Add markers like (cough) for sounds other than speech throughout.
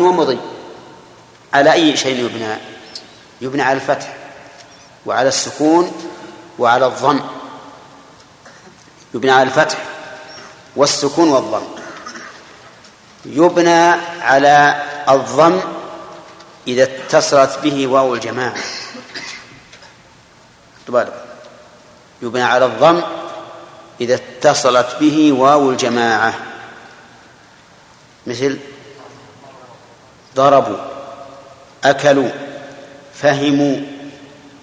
ومضي على أي شيء يبنى؟ يبنى على الفتح وعلى السكون وعلى الضم. يبنى على الفتح والسكون والضم. يبنى على الضم إذا اتصلت به واو الجماعة. بالك يبنى على الضم إذا اتصلت به واو الجماعة. مثل ضربوا أكلوا فهموا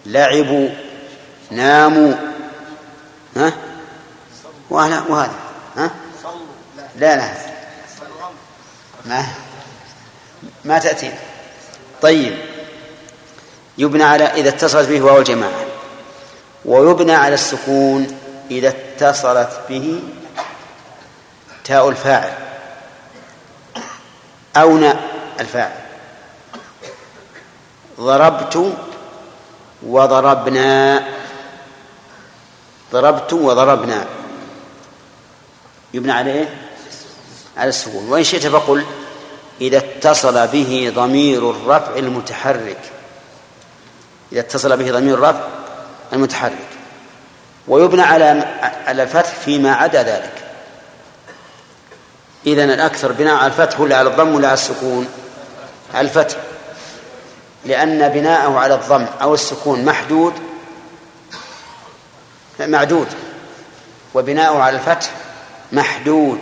لعبوا ناموا ها؟ وهذا وهذا ها؟ لا لا. ما ما تأتي. طيب. يبنى على إذا اتصلت به واو الجماعة. ويبنى على السكون إذا اتصلت به تاء الفاعل. أو ناء الفاعل. ضربت وضربنا. ضربت وضربنا. يبنى على إيه؟ على السكون وإن شئت فقل إذا اتصل به ضمير الرفع المتحرك. إذا اتصل به ضمير الرفع المتحرك. ويبنى على على الفتح فيما عدا ذلك. إذن الأكثر بناء على الفتح ولا على الضم ولا على السكون؟ الفتح لأن بناءه على الضم أو السكون محدود معدود وبناؤه على الفتح محدود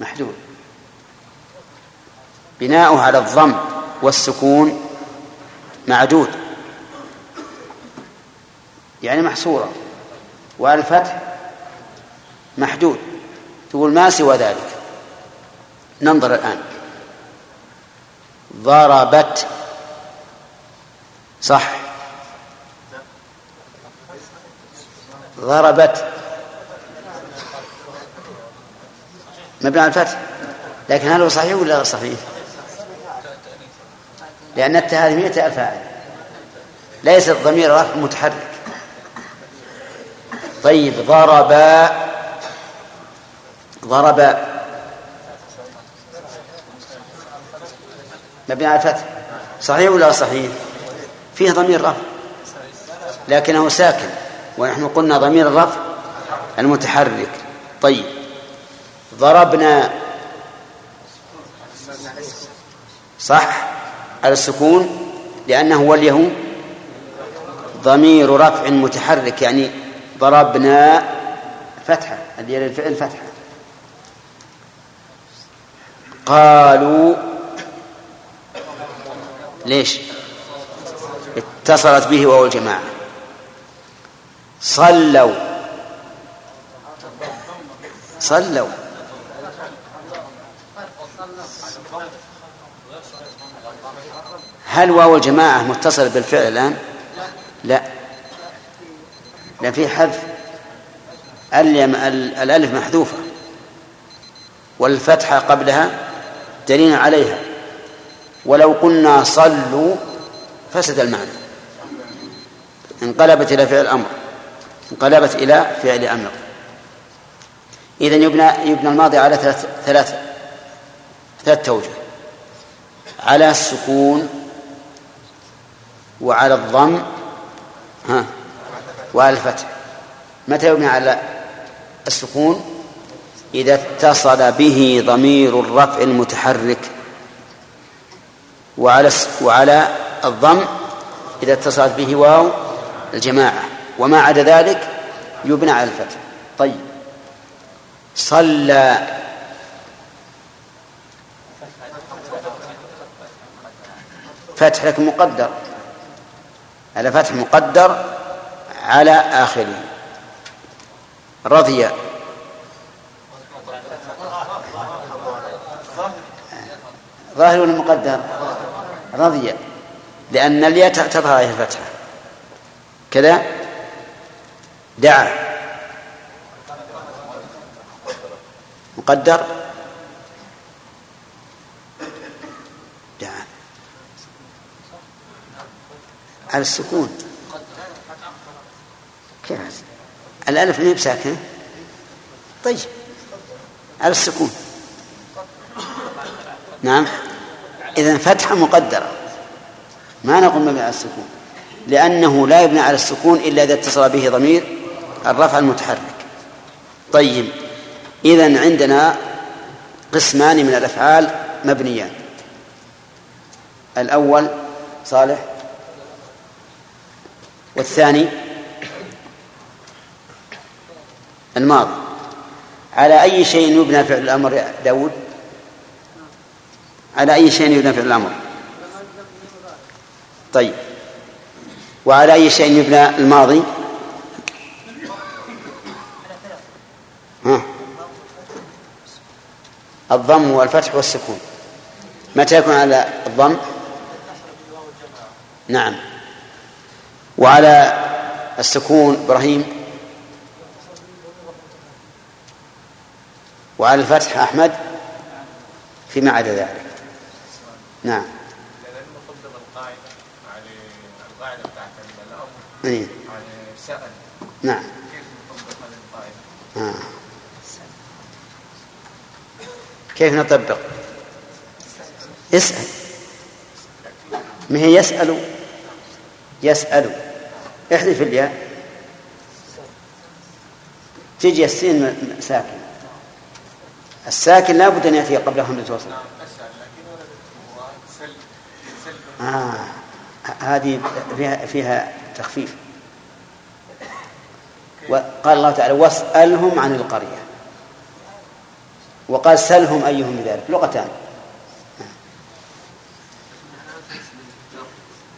محدود. بناؤه على الضم والسكون معدود. يعني محصورة. وعلى الفتح محدود. تقول ما سوى ذلك؟ ننظر الآن. ضربت. صح. ضربت. مبني على الفتح. لكن هل هو صحيح ولا غير صحيح؟ لأن التاء هذه مئة الفاعل ليست ضمير رفع متحرك. طيب ضرب. ضرب مبني على الفتح صحيح ولا صحيح؟ فيه ضمير رفع. لكنه ساكن. ونحن قلنا ضمير الرفع المتحرك. طيب. ضربنا صح على السكون؟ لأنه وليه ضمير رفع متحرك. يعني ضربنا فتحة الفعل فتحة. قالوا ليش؟ اتصلت به وهو الجماعة. صلوا. صلوا. هل واو الجماعة متصل بالفعل الآن؟ لا. لأن في حذف الألف محذوفة. والفتحة قبلها دليل عليها. ولو قلنا صلوا فسد المعنى. انقلبت إلى فعل أمر انقلبت إلى فعل أمر إذن يبنى يبنى الماضي على ثلاث ثلاث ثلاث توجه. على السكون وعلى الضم ها وعلى الفتح. متى يبنى على السكون؟ إذا اتصل به ضمير الرفع المتحرك. وعلى وعلى الضم إذا اتصلت به واو الجماعة. وما عدا ذلك يبنى على الفتح. طيب. صلى. فتح لكن مقدر. على فتح مقدر على آخره. رضي. ظاهر ولا مقدر؟ رضي لأن الياء تعتبر هذه الفتحة كذا؟ دعا. مقدر؟ دعا. على السكون. كيف؟ الألف ما بساكنة؟ طيب. على السكون. نعم. إذا فتحة مقدرة. ما نقول مبني على السكون. لأنه لا يبنى على السكون إلا إذا اتصل به ضمير الرفع المتحرك. طيب. إذا عندنا قسمان من الأفعال مبنيان. الأول صالح. والثاني الماضي. على أي شيء يبنى فعل الأمر يا داود؟ على أي شيء يبنى فعل الأمر. طيب. وعلى أي شيء يبنى الماضي؟ ها. الضم والفتح والسكون. متى يكون على الضم؟ نعم. وعلى السكون إبراهيم؟ وعلى الفتح أحمد؟ فيما عدا ذلك. نعم. إيه. نعم. آه. كيف نطبق؟ اسأل. ما هي يسأل؟ يسأل. احذف الياء. تجي السين ساكن. الساكن لا بد أن يأتي قبله همزه وصل آه هذه فيها فيها تخفيف. وقال الله تعالى واسألهم عن القرية. وقال سلهم أيهم بذلك. لغتان.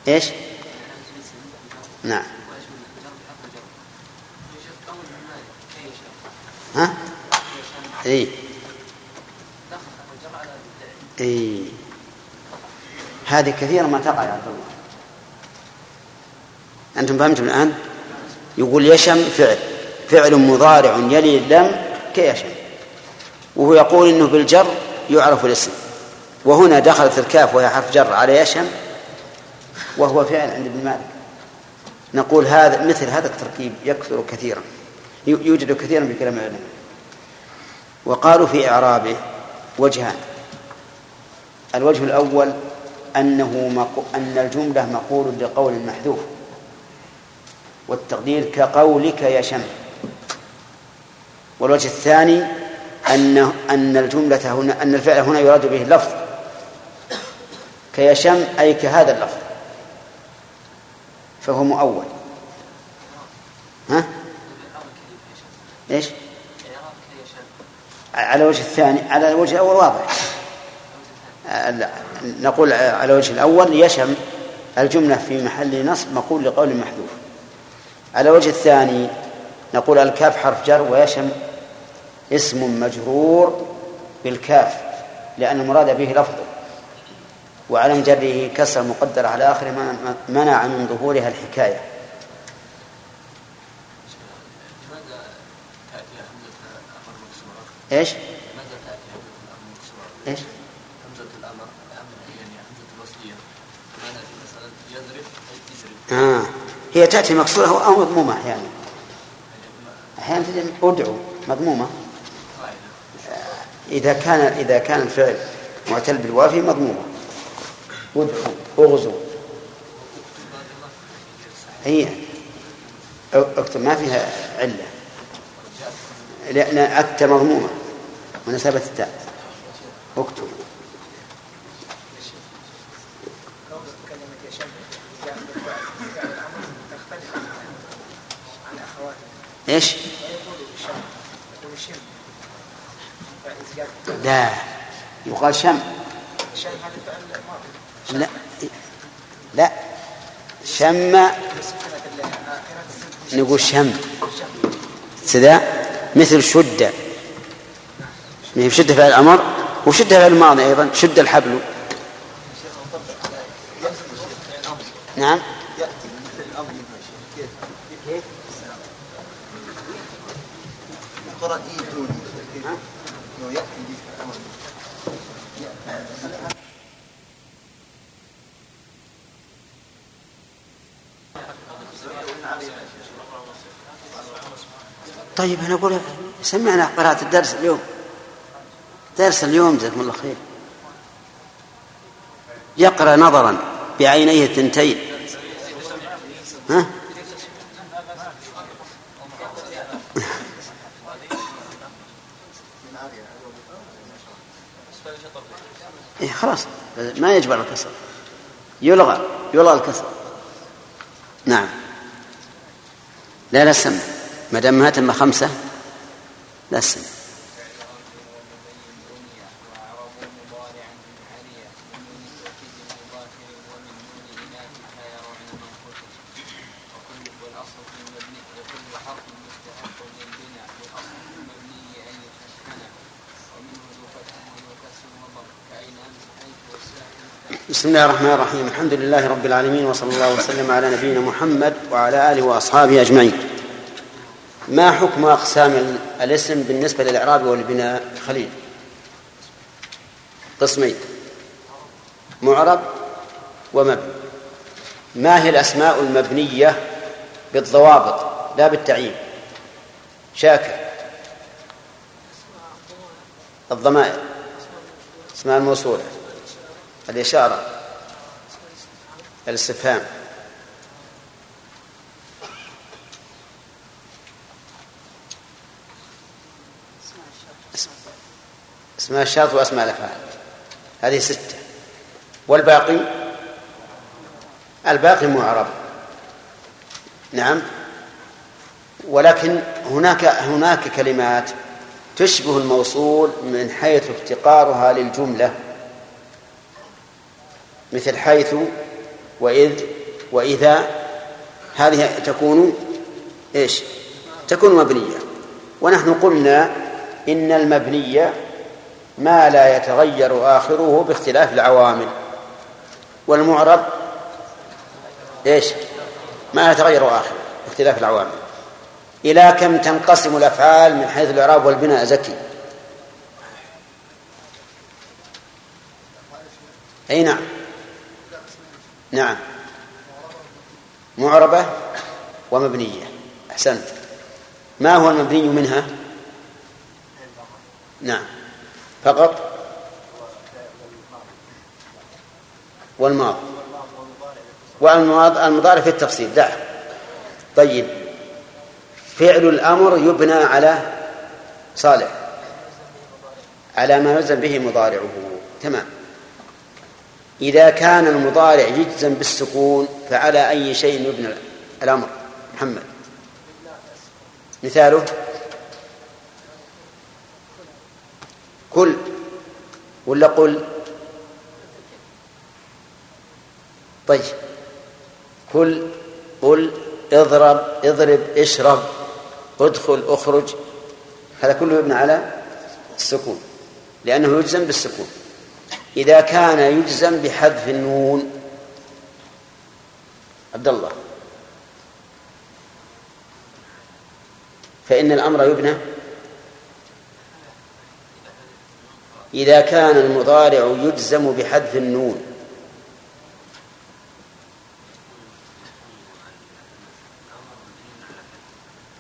إيش؟ نعم. ها؟ اي اي هذه كثيرا ما تقع يا عبد الله. أنتم فهمتم الآن؟ يقول يشم فعل. فعل مضارع يلي اللم كيشم. وهو يقول إنه بالجر يعرف الاسم. وهنا دخلت الكاف وهي حرف جر على يشم وهو فعل عند ابن مالك. نقول هذا مثل هذا التركيب يكثر كثيرا. يوجد كثيرا في كلام العلماء. وقالوا في إعرابه وجهان. الوجه الأول أنه أن الجملة مقول لقول محذوف والتقدير كقولك يا شم والوجه الثاني أن أن الجملة هنا أن الفعل هنا يراد به اللفظ. كيشم أي كهذا اللفظ. فهو مؤول. ها؟ إيش؟ على الوجه الثاني على الوجه الأول واضح. لا. نقول على الوجه الأول يشم الجملة في محل نصب مقول لقول محذوف. على الوجه الثاني نقول الكاف حرف جر ويشم اسم مجرور بالكاف لأن المراد به لفظه. وعلى جره كسر مقدر على آخر منع من ظهورها الحكاية. إيش؟ إيش؟ همزة الأمر يعني همزة الوصلية مثلا يضرب آه هي تأتي مكسورة أو مضمومة أحيانا أحيانا أدعو مضمومة. إذا كان إذا كان الفعل معتل بالوافي مضمومة. أدعو أغزو. هي. اكتب ما فيها علة. لأن أتى مضمومة ونسبة التاء. اكتب. إيش؟ لا. يقال شم. لا. لا. شم. نقول شم. سدا مثل شد يعني شد فعل الأمر؟ وشد فعل الماضي أيضا. شد الحبل. نعم. طيب أنا أقول سمعنا قراءة الدرس اليوم. درس اليوم جزاكم الله خير. يقرأ نظرا بعينيه الثنتين ها؟ إيه خلاص. ما يجبر الكسر. يلغى يلغى الكسر. نعم. لا لا السمع ما دام ما تم خمسة لا السمع بسم الله الرحمن الرحيم. الحمد لله رب العالمين وصلى الله وسلم على نبينا محمد وعلى آله وأصحابه أجمعين. ما حكم أقسام الاسم بالنسبة للإعراب والبناء؟ خليل. قسمين. معرب ومبني. ما هي الأسماء المبنية بالضوابط؟ لا بالتعيين. شاكر. الضمائر. اسماء الموصوله الإشارة. الاستفهام. اسماء الشرط واسماء الأفعال. هذه ستة. والباقي؟ الباقي معرب نعم. ولكن هناك هناك كلمات تشبه الموصول من حيث افتقارها للجملة. مثل حيث وإذ وإذا هذه تكون إيش؟ تكون مبنية. ونحن قلنا إن المبنية ما لا يتغير آخره باختلاف العوامل. والمعرب إيش؟ ما يتغير آخره باختلاف العوامل. إلى كم تنقسم الأفعال من حيث الإعراب والبناء؟ زكي. أي نعم. نعم. معربة ومبنية. أحسنت. ما هو المبني منها؟ نعم. فقط؟ والماض والمضارع في التفصيل. دع طيب. فعل الأمر يبنى على صالح. على ما يلزم به مضارعه. تمام. إذا كان المضارع يجزم بالسكون فعلى أي شيء يبنى الأمر. محمد. مثاله؟ كل. ولا قل؟ طيب. كل. قل. اضرب. اضرب. اشرب. ادخل. اخرج. هذا كله يبنى على السكون. لأنه يجزم بالسكون. إذا كان يجزم بحذف النون. عبد الله. فإن الأمر يبنى. إذا كان المضارع يجزم بحذف النون.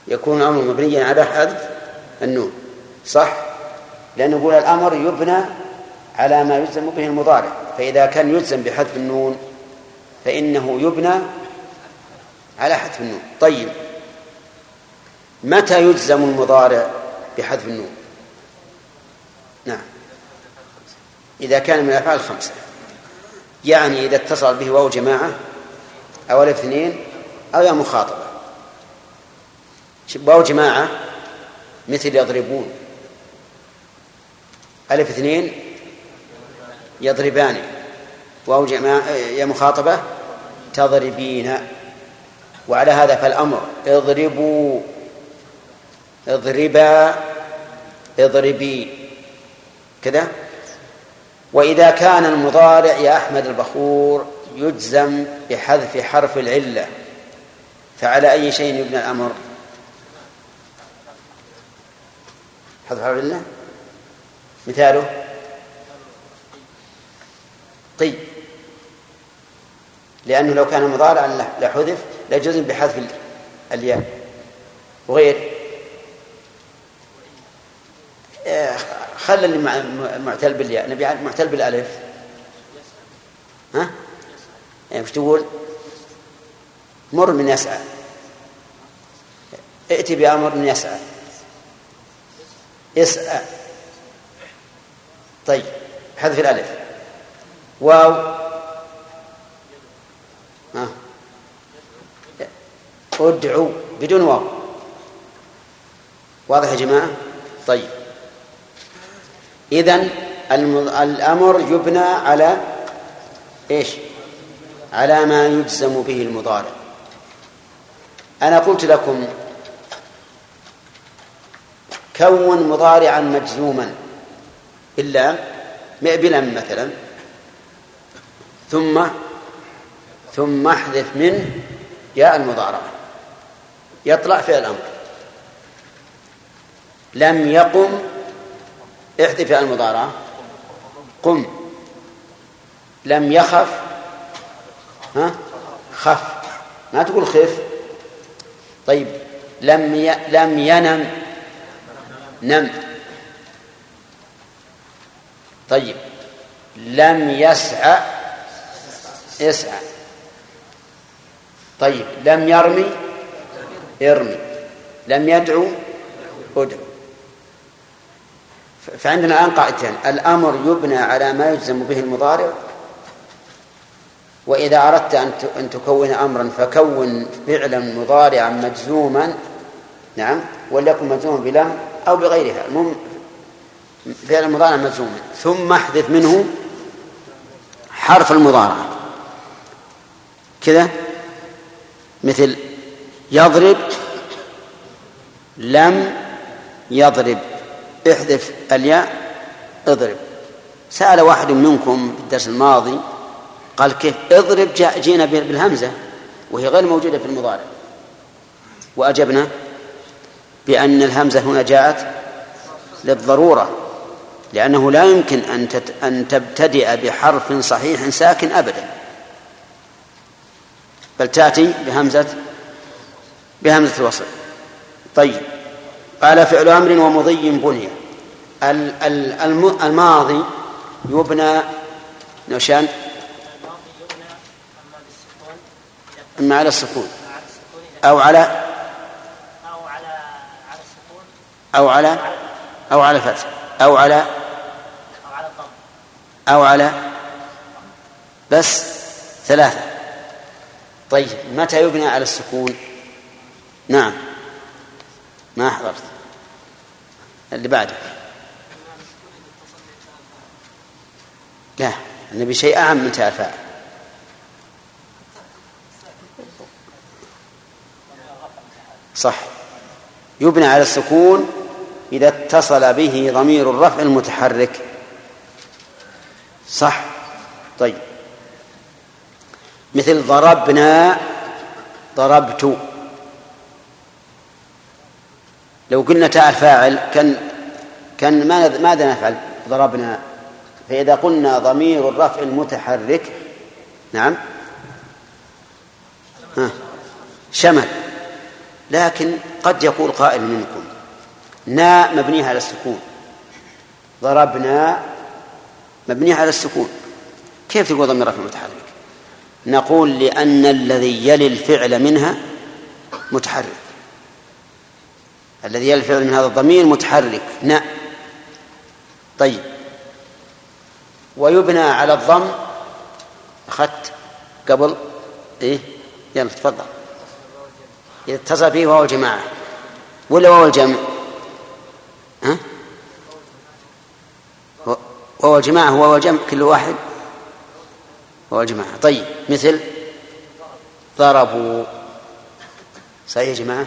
يكون الأمر مبنيا على حذف النون. صح؟ لأنه يقول الأمر يبنى على ما يلزم به المضارع. فإذا كان يلزم بحذف النون فإنه يبنى على حذف النون. طيب متى يجزم المضارع بحذف النون؟ نعم. إذا كان من الأفعال الخمسة. يعني إذا اتصل به واو جماعة أو الاثنين أو ياء مخاطبة. واو جماعة مثل يضربون. ألف اثنين يضربان. واو يا مخاطبة تضربين. وعلى هذا فالأمر. اضربوا. اضربا. اضربي. كذا. وإذا كان المضارع يا أحمد البخور يجزم بحذف حرف العلة فعلى أي شيء يبنى الأمر؟ حذف حرف العلة؟ مثاله؟ طيب لأنه لو كان مضارعا لحذف لجزم بحذف الياء. وغير. خل اللي معتل بالياء. نبي معتل بالألف. ها؟ يعني وش تقول؟ مر من يسعى. ائت بأمر من يسعى. اسعى طيب حذف الألف. واو. ها. ادعو بدون واو. واضح يا جماعة؟ طيب. إذن الأمر يبنى على إيش؟ على ما يجزم به المضارع. أنا قلت لكم كون مضارعا مجزوما إلا بلم مثلا. ثم ثم احذف منه ياء المضارعة. يطلع فعل الأمر لم يقم احذف ياء المضارعة. قم. لم يخف. ها؟ خف. ما تقول خف. طيب. لم ي... لم ينم. نم. طيب. لم يسعى يسعى طيب لم يرمي؟ يرمي لم يدعو؟ ادعو. فعندنا الآن قاعدتين. الأمر يبنى على ما يجزم به المضارع. وإذا أردت أن تكون أمرا فكون فعلا مضارعا مجزوما نعم وليكن مجزوما بلام أو بغيرها. المهم فعل مضارع مجزوما. ثم احذف منه حرف المضارعة. كذا؟ مثل يضرب لم يضرب احذف الياء اضرب. سأل واحد منكم في الدرس الماضي قال كيف؟ اضرب جاء جينا بالهمزة وهي غير موجودة في المضارع. وأجبنا بأن الهمزة هنا جاءت للضرورة لأنه لا يمكن أن أن تبتدئ بحرف صحيح ساكن أبدا. بل تأتي بهمزة بهمزة الوصل. طيب. قال فعل أمر ومضي بني. الماضي يبنى نوشان إما على السكون. أو على أو على أو على فتح. أو على أو على بس ثلاثة. طيب متى يبنى على السكون؟ نعم. ما حضرت. اللي بعده. لا النبي شيء أعم من تاء صح. يبنى على السكون إذا اتصل به ضمير الرفع المتحرك. صح. طيب. مثل ضربنا ضربت. لو قلنا تاء الفاعل كان كان ماذا نفعل؟ ضربنا. فإذا قلنا ضمير الرفع المتحرك نعم. ها. شمل. لكن قد يقول قائل منكم نا مبنية على السكون. ضربنا مبنية على السكون. كيف تقول ضمير رفع متحرك نقول لأن الذي يلي الفعل منها متحرك. الذي يلي الفعل من هذا الضمير متحرك. نا طيب. ويبنى على الضم أخذت قبل إيه؟ يلا تفضل. إذا اتصل به واو الجماعة. ولا واو الجمع؟ ها؟ واو الجماعة هو واو الجمع كل واحد؟ واو الجماعة. طيب مثل ضربوا. صحيح يا جماعة؟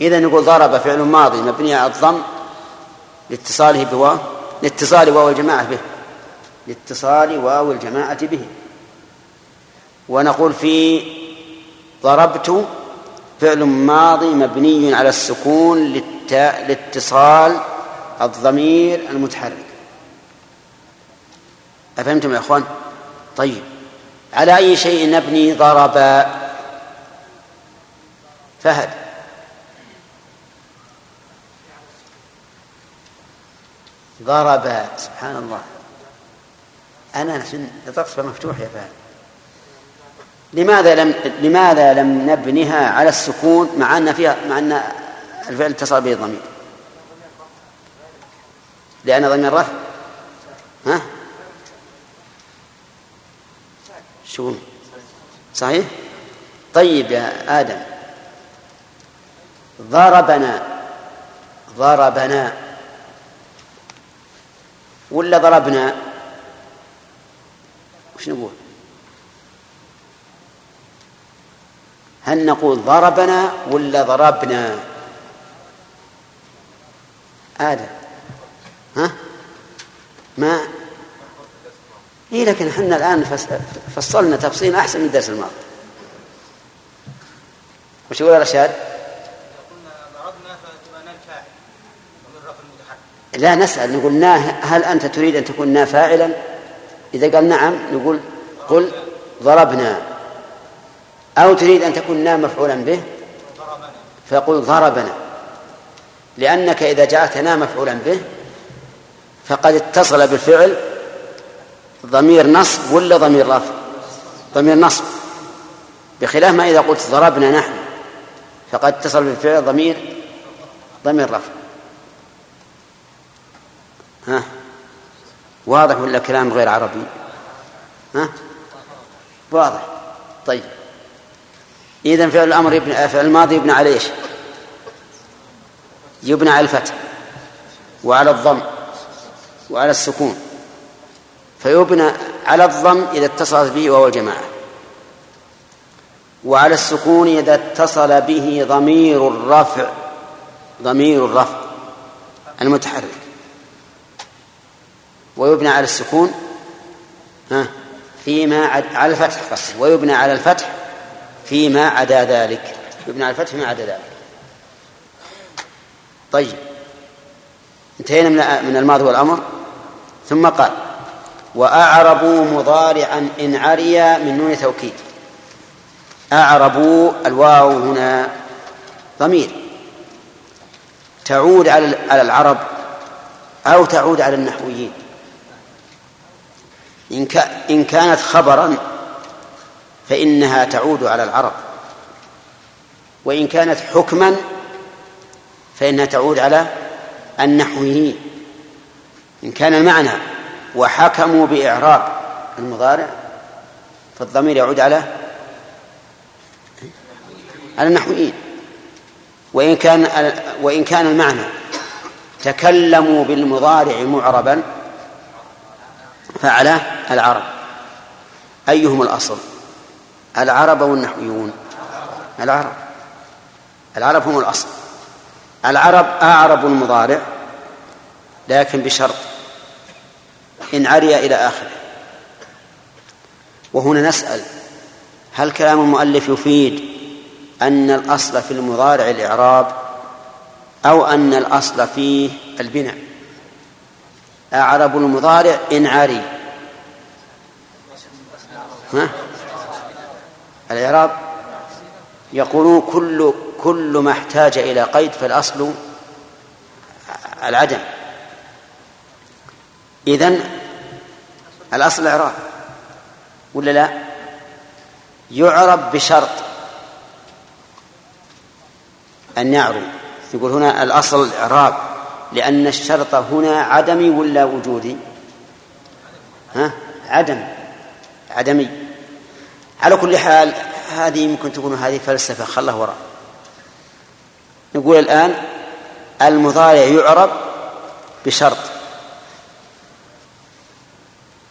إذا نقول ضرب فعل ماضي مبني على الضم لاتصاله بواو لاتصال واو الجماعة به. لاتصال واو الجماعة به. ونقول في ضربت فعل ماضي مبني على السكون لاتصال الضمير المتحرك. أفهمتم يا أخوان؟ طيب. على أي شيء نبني ضرب فهد. ضرب سبحان الله. أنا الضغط مفتوح يا فهد. لماذا لم لماذا لم نبنها على السكون مع أن فيها مع أن الفعل اتصل به الضمير؟ لأن ضمير الرفع ها؟ شو صحيح؟ طيب يا آدم. ضربنا ضربنا. ولا ضربنا؟ وش نقول؟ هل نقول ضربنا ولا ضربنا؟ آدم. ها؟ ما إيه لكن إحنا الآن فصلنا تفصيل أحسن من الدرس الماضي. وش يقول رشاد؟ لا نسأل نقول نا هل أنت تريد أن تكون نا فاعلا؟ إذا قال نعم نقول قل ضربنا. أو تريد أن تكون نا مفعولا به؟ فقل ضربنا. لأنك إذا جعلت نا مفعولا به فقد اتصل بالفعل ضمير نصب ولا ضمير رفع؟ ضمير نصب. بخلاف ما إذا قلت ضربنا نحن فقد اتصل بالفعل ضمير ضمير رفع. ها؟ واضح ولا كلام غير عربي؟ ها؟ واضح. طيب. إذا فعل الأمر يبنى فعل الماضي يبنى على إيش؟ يبنى على الفتح وعلى الضم وعلى السكون. فيبنى على الضم إذا اتصلت به وهو الجماعة. وعلى السكون إذا اتصل به ضمير الرفع ضمير الرفع المتحرك. ويبنى على السكون ها فيما عد على الفتح قصد ويبنى على الفتح فيما عدا ذلك. يبنى على الفتح فيما عدا ذلك. طيب. انتهينا من الماضي والأمر. ثم قال وأعربوا مضارعا إن عري من نون توكيد. أعربوا الواو هنا ضمير. تعود على العرب أو تعود على النحويين. إن كانت خبرا فإنها تعود على العرب. وإن كانت حكما فإنها تعود على النحويين. إن كان المعنى وحكموا بإعراب. المضارع؟ فالضمير يعود على على النحويين. وإن كان وإن كان المعنى تكلموا بالمضارع معربا فعلى العرب. أيهم الأصل؟ العرب أو النحويون العرب. العرب هم الأصل. العرب أعرب المضارع لكن بشرط إن عري إلى آخره. وهنا نسأل هل كلام المؤلف يفيد أن الأصل في المضارع الإعراب أو أن الأصل فيه البناء؟ أعرب المضارع إن عري. ها؟ الإعراب؟ يقولون كل كل ما احتاج إلى قيد فالأصل العدم. إذن الأصل الإعراب ولا لا؟ يعرب بشرط أن يعرب يقول هنا الأصل الإعراب لأن الشرط هنا عدمي ولا وجودي؟ ها؟ عدم عدمي على كل حال هذه يمكن تكون هذه فلسفة خلها وراء نقول الآن المضارع يعرب بشرط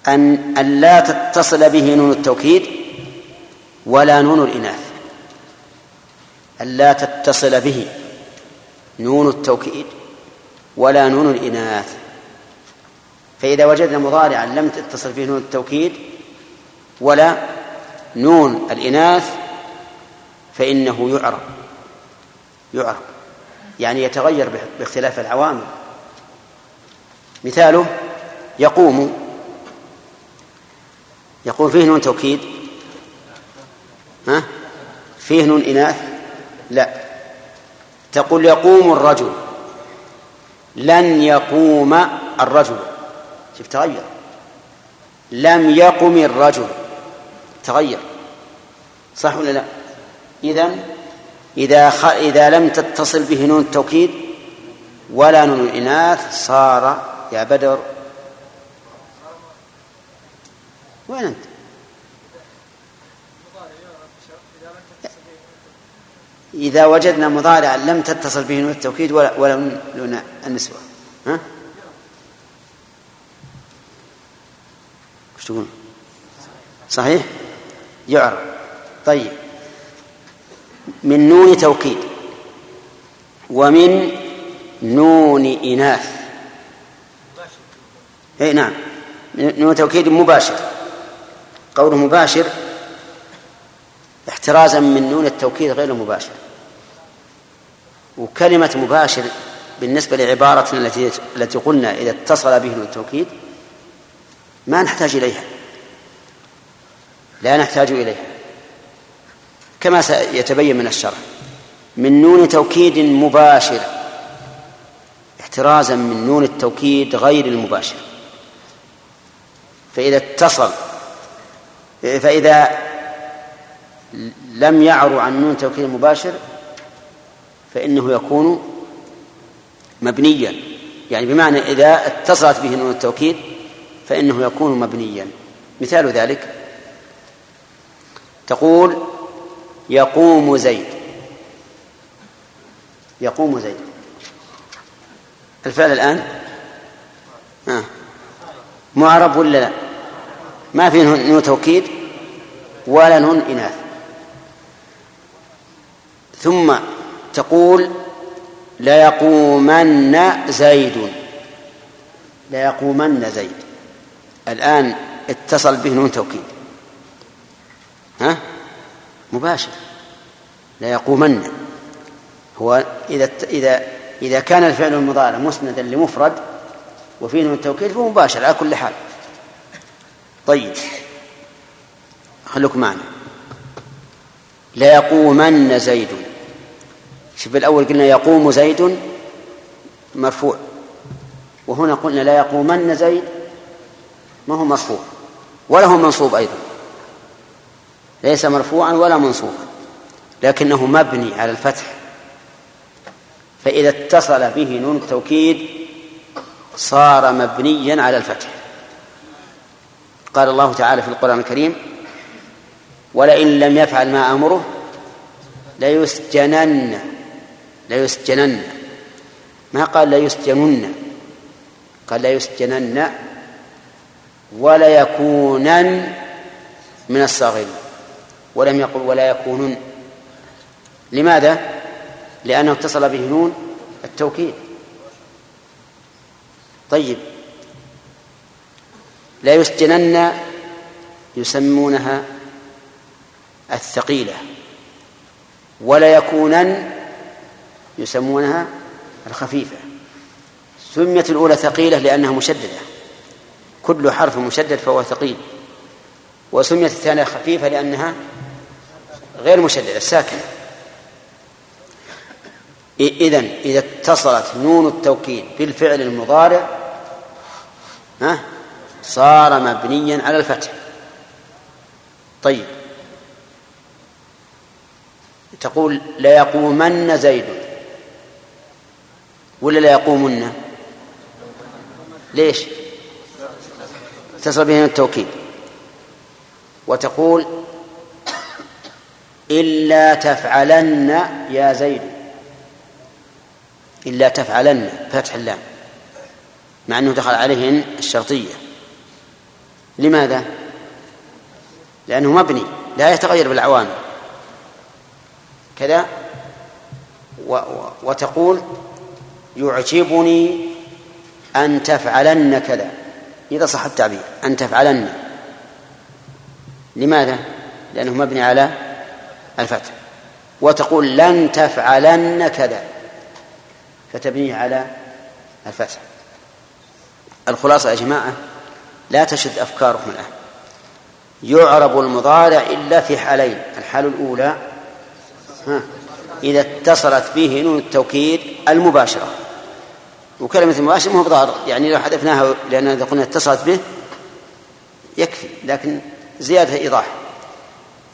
أن أن لا تتصل به نون التوكيد ولا نون الإناث. أن لا تتصل به نون التوكيد ولا نون الإناث. فإذا وجدنا مضارعا لم تتصل به نون التوكيد ولا نون الإناث فإنه يعرب. يعرب. يعني يتغير باختلاف العوامل. مثاله يقوم يقول فيه نون توكيد؟ ها؟ فيه نون إناث؟ لا. تقول يقوم الرجل. لن يقوم الرجل. شوف تغير. لم يقم الرجل. تغير. صح ولا لا؟ إذا إذا خ... إذا لم تتصل به نون التوكيد ولا نون الإناث صار يا بدر وين أنت؟ إذا وجدنا مضارعا لم تتصل به نون التوكيد ولا ولا نون النسوة ها؟ وش تقول؟ صحيح؟ يعرف طيب من نون توكيد ومن نون إناث أي نعم نون توكيد مباشر قوله مباشر احترازا من نون التوكيد غير المباشر وكلمة مباشر بالنسبة لعبارتنا التي التي قلنا إذا اتصل به نون التوكيد ما نحتاج إليها. لا نحتاج إليها. كما سيتبين من الشرح. من نون توكيد مباشر. احترازا من نون التوكيد غير المباشر. فإذا اتصل فإذا لم يعرَ عن نون توكيد مباشر فإنه يكون مبنيا. يعني بمعنى إذا اتصلت به نون التوكيد فإنه يكون مبنيا. مثال ذلك تقول يقوم زيد. يقوم زيد. الفعل الآن؟ آه. معرب ولا لا؟ ما في نون توكيد ولا نون إناث. ثم تقول ليقومن زيد. ليقومن زيد. الآن اتصل به نون توكيد. ها؟ مباشر. ليقومن هو إذا إذا إذا كان الفعل المضارع مسندا لمفرد وفيه من التوكيد فهو مباشر على كل حال. طيب خلوكم معنا. ليقومن زيد. شوف الأول قلنا يقوم زيد مرفوع وهنا قلنا لا يقومن زيد ما هو مرفوع؟ ولا هو منصوب أيضا. ليس مرفوعا ولا منصوبا لكنه مبني على الفتح. فإذا اتصل به نون التوكيد صار مبنيا على الفتح. قال الله تعالى في القرآن الكريم ولئن لم يفعل ما أمره ليسجنن ليسجنن. ما قال ليسجنن قال ليسجنن وليكونن من الصاغرين. ولم يقل ولا يكونن لماذا؟ لأنه اتصل به نون التوكيد. طيب لا يسجنن يسمونها الثقيلة ولا يكونن يسمونها الخفيفة. سميت الأولى ثقيلة لأنها مشددة كل حرف مشدد فهو ثقيل. وسميت الثانية خفيفة لأنها غير مشددة ساكنة. إذن إذا اتصلت نون التوكيد بالفعل المضارع ها؟ صار مبنيا على الفتح. طيب. تقول ليقومن زيد. ولا ليقومن ليش؟ اتصل به التوكيد. وتقول إلا تفعلن يا زيد. إلا تفعلن فتح اللام. مع أنه دخل عليهن الشرطية. لماذا؟ لأنه مبني لا يتغير بالعوامل. كذا و وتقول يعجبني أن تفعلن كذا. إذا صح التعبير أن تفعلن. لماذا؟ لأنه مبني على الفتح. وتقول لن تفعلن كذا فتبنيه على الفتح. الخلاصة يا جماعة لا تشد أفكاركم الآن. يعرب المضارع إلا في حالين. الحال الأولى ها إذا اتصلت به نون التوكيد المباشرة. وكلمة المباشرة ما هو يعني لو حذفناها لأن إذا قلنا اتصلت به يكفي لكن زيادة إيضاح.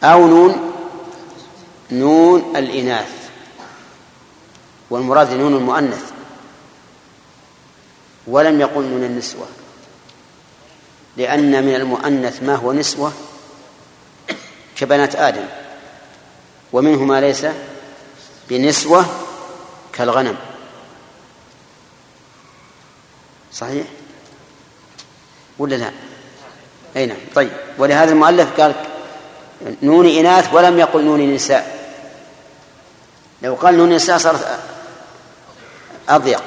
أو نون نون الإناث. والمراد نون المؤنث. ولم يقل نون النسوة. لأن من المؤنث ما هو نسوة كبنات آدم ومنه ما ليس بنسوة كالغنم. صحيح؟ ولا لا؟ أي نعم. طيب. ولهذا المؤلف قال نون إناث ولم يقل نون نساء. لو قال نون نساء صارت أضيق.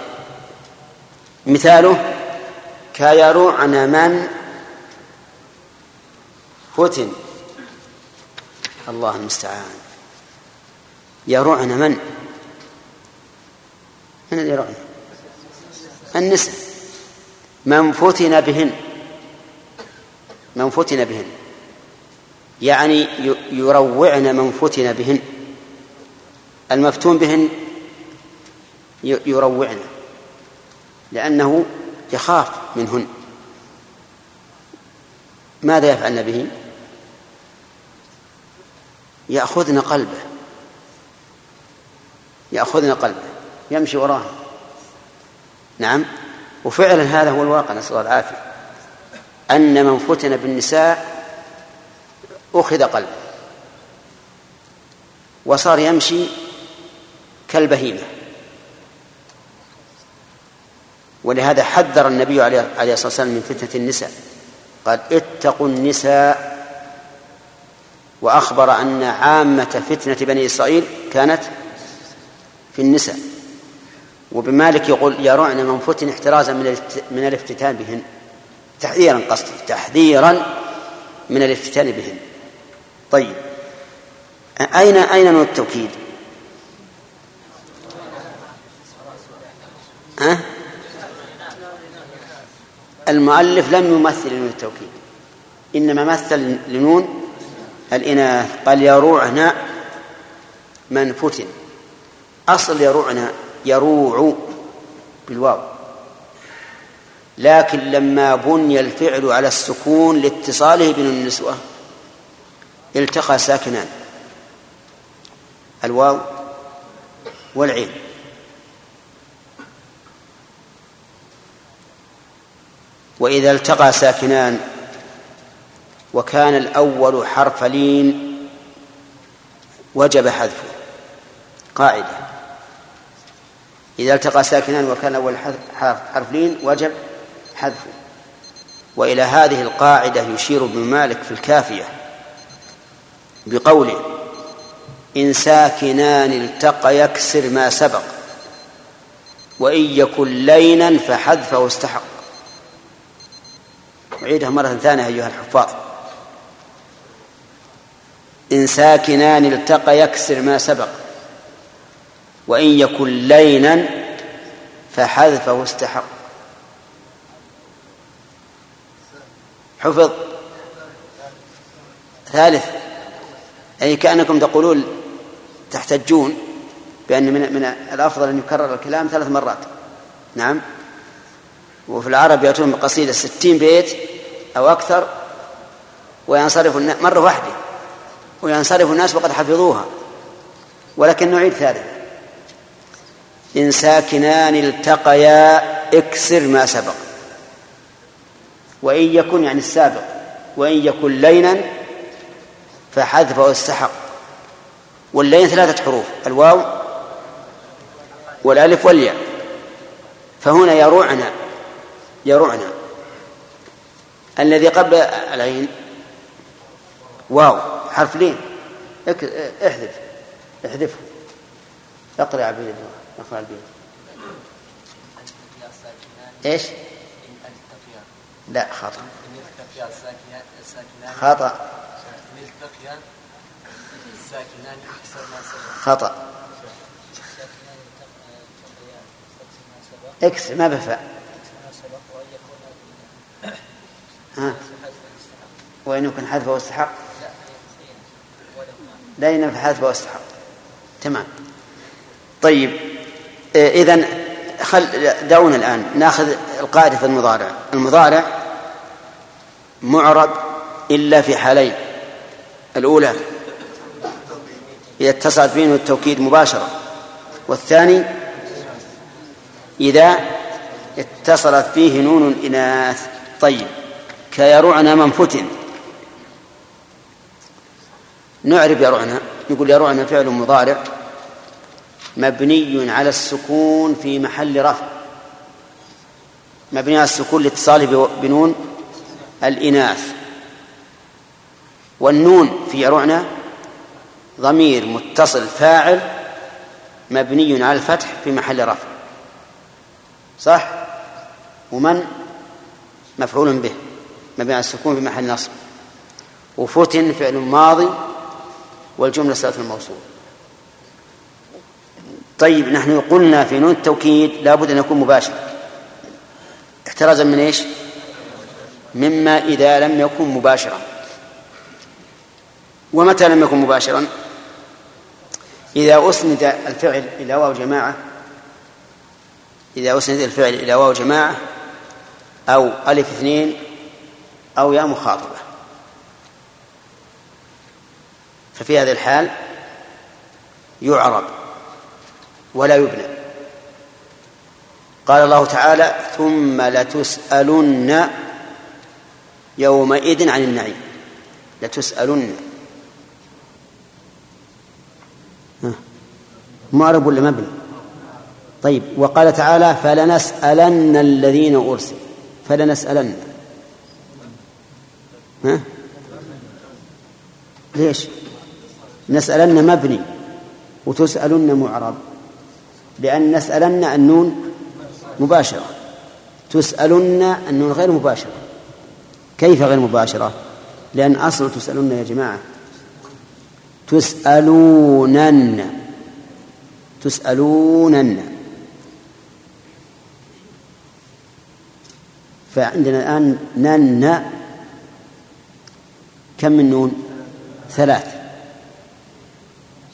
مثاله كيروعن من فتن الله المستعان يروعن من؟ من الذي يروعن النساء. من فتن بهن. من فتن بهن. يعني يروعن من فتن بهن. المفتون بهن يروعن لأنه يخاف منهن. ماذا يفعلن به؟ يأخذن قلبه. يأخذن قلبه. يمشي وراه نعم. وفعلا هذا هو الواقع نسأل الله العافية. أن من فتن بالنساء أخذ قلبه. وصار يمشي كالبهيمة. ولهذا حذر النبي عليه الصلاة والسلام من فتنة النساء. قال اتقوا النساء وأخبر أن عامة فتنة بني إسرائيل كانت في النساء وابن مالك يقول يرعن من فتن احترازا من من الافتتان بهن تحذيرا قصدي تحذيرا من الافتتان بهن طيب أين أين نون التوكيد؟ ها؟ المؤلف لم يمثل لنون التوكيد إنما مثل لنون الإناث قال يروعن من فتن. أصل يروعن يروع بالواو. لكن لما بني الفعل على السكون لاتصاله بنون النسوة التقى ساكنان. الواو والعين. وإذا التقى ساكنان وكان الأول حرف لين وجب حذفه. قاعدة. إذا التقى ساكنان وكان الأول حرف لين وجب حذفه. وإلى هذه القاعدة يشير ابن مالك في الكافية بقوله إن ساكنان التقى يكسر ما سبق وإن يكن لينا فحذفه استحق. أعيدها مرة ثانية أيها الحفاظ. إن ساكنان التقى يكسر ما سبق وإن يكن لينا فحذفه استحق حفظ. ثالث أي كأنكم تقولون تحتجون بأن من من الأفضل أن يكرر الكلام ثلاث مرات. نعم. وفي العرب يأتون بقصيدة ستين بيت أو أكثر وينصرف مرة واحدة. وينصرف الناس وقد حفظوها. ولكن نعيد ثالثا إن ساكنان التقيا اكسر ما سبق. وإن يكن يعني السابق. وإن يكن لينا فحذفه استحق واللين ثلاثة حروف. الواو والألف والياء. فهنا يروعنا. يروعنا. الذي قبل العين. واو. حرف لين احذف احذفه اقرأ عبيد اقرأ البيت. إيش؟ لا خطأ خطأ خطأ إكس ما بفاء ها؟ وإن يكن حذفه واستحق لا ينفع حذفه واستحق تمام. طيب إذا خل دعونا الآن نأخذ القاعدة في المضارع. المضارع معرب إلا في حالين. الأولى إذا اتصلت بين التوكيد مباشرة. والثاني إذا اتصلت فيه نون الإناث طيب كيرعن من فتن. نعرف يرعن يقول يرعن فعل مضارع مبني على السكون في محل رفع. مبني على السكون لاتصاله بنون الإناث. والنون في يرعن ضمير متصل فاعل مبني على الفتح في محل رفع. صح؟ ومن؟ مفعول به. مبني على السكون في محل نصب. وفتن فعل ماضي والجملة صلة الموصول طيب نحن قلنا في نون التوكيد لابد أن يكون مباشر احترازا من إيش؟ مما إذا لم يكن مباشرا ومتى لم يكن مباشرا؟ إذا أسند الفعل إلى واو جماعة إذا أسند الفعل إلى واو جماعة أو ألف اثنين أو يا مخاطبة ففي هذه الحال يعرب ولا يبنى. قال الله تعالى ثم لتسألن يومئذ عن النعيم. لتسألن. معرب ولا مبني طيب وقال تعالى فلنسألن الذين أرسل فلنسألن. ها؟ ليش؟ نسألن مبني وتسألن معرب لأن نسألن النون مباشرة تسألن النون غير مباشرة. كيف غير مباشرة؟ لأن أصل تسألن يا جماعة. تسألونن. تسألونن. فعندنا الآن نن. كم من نون؟ ثلاث.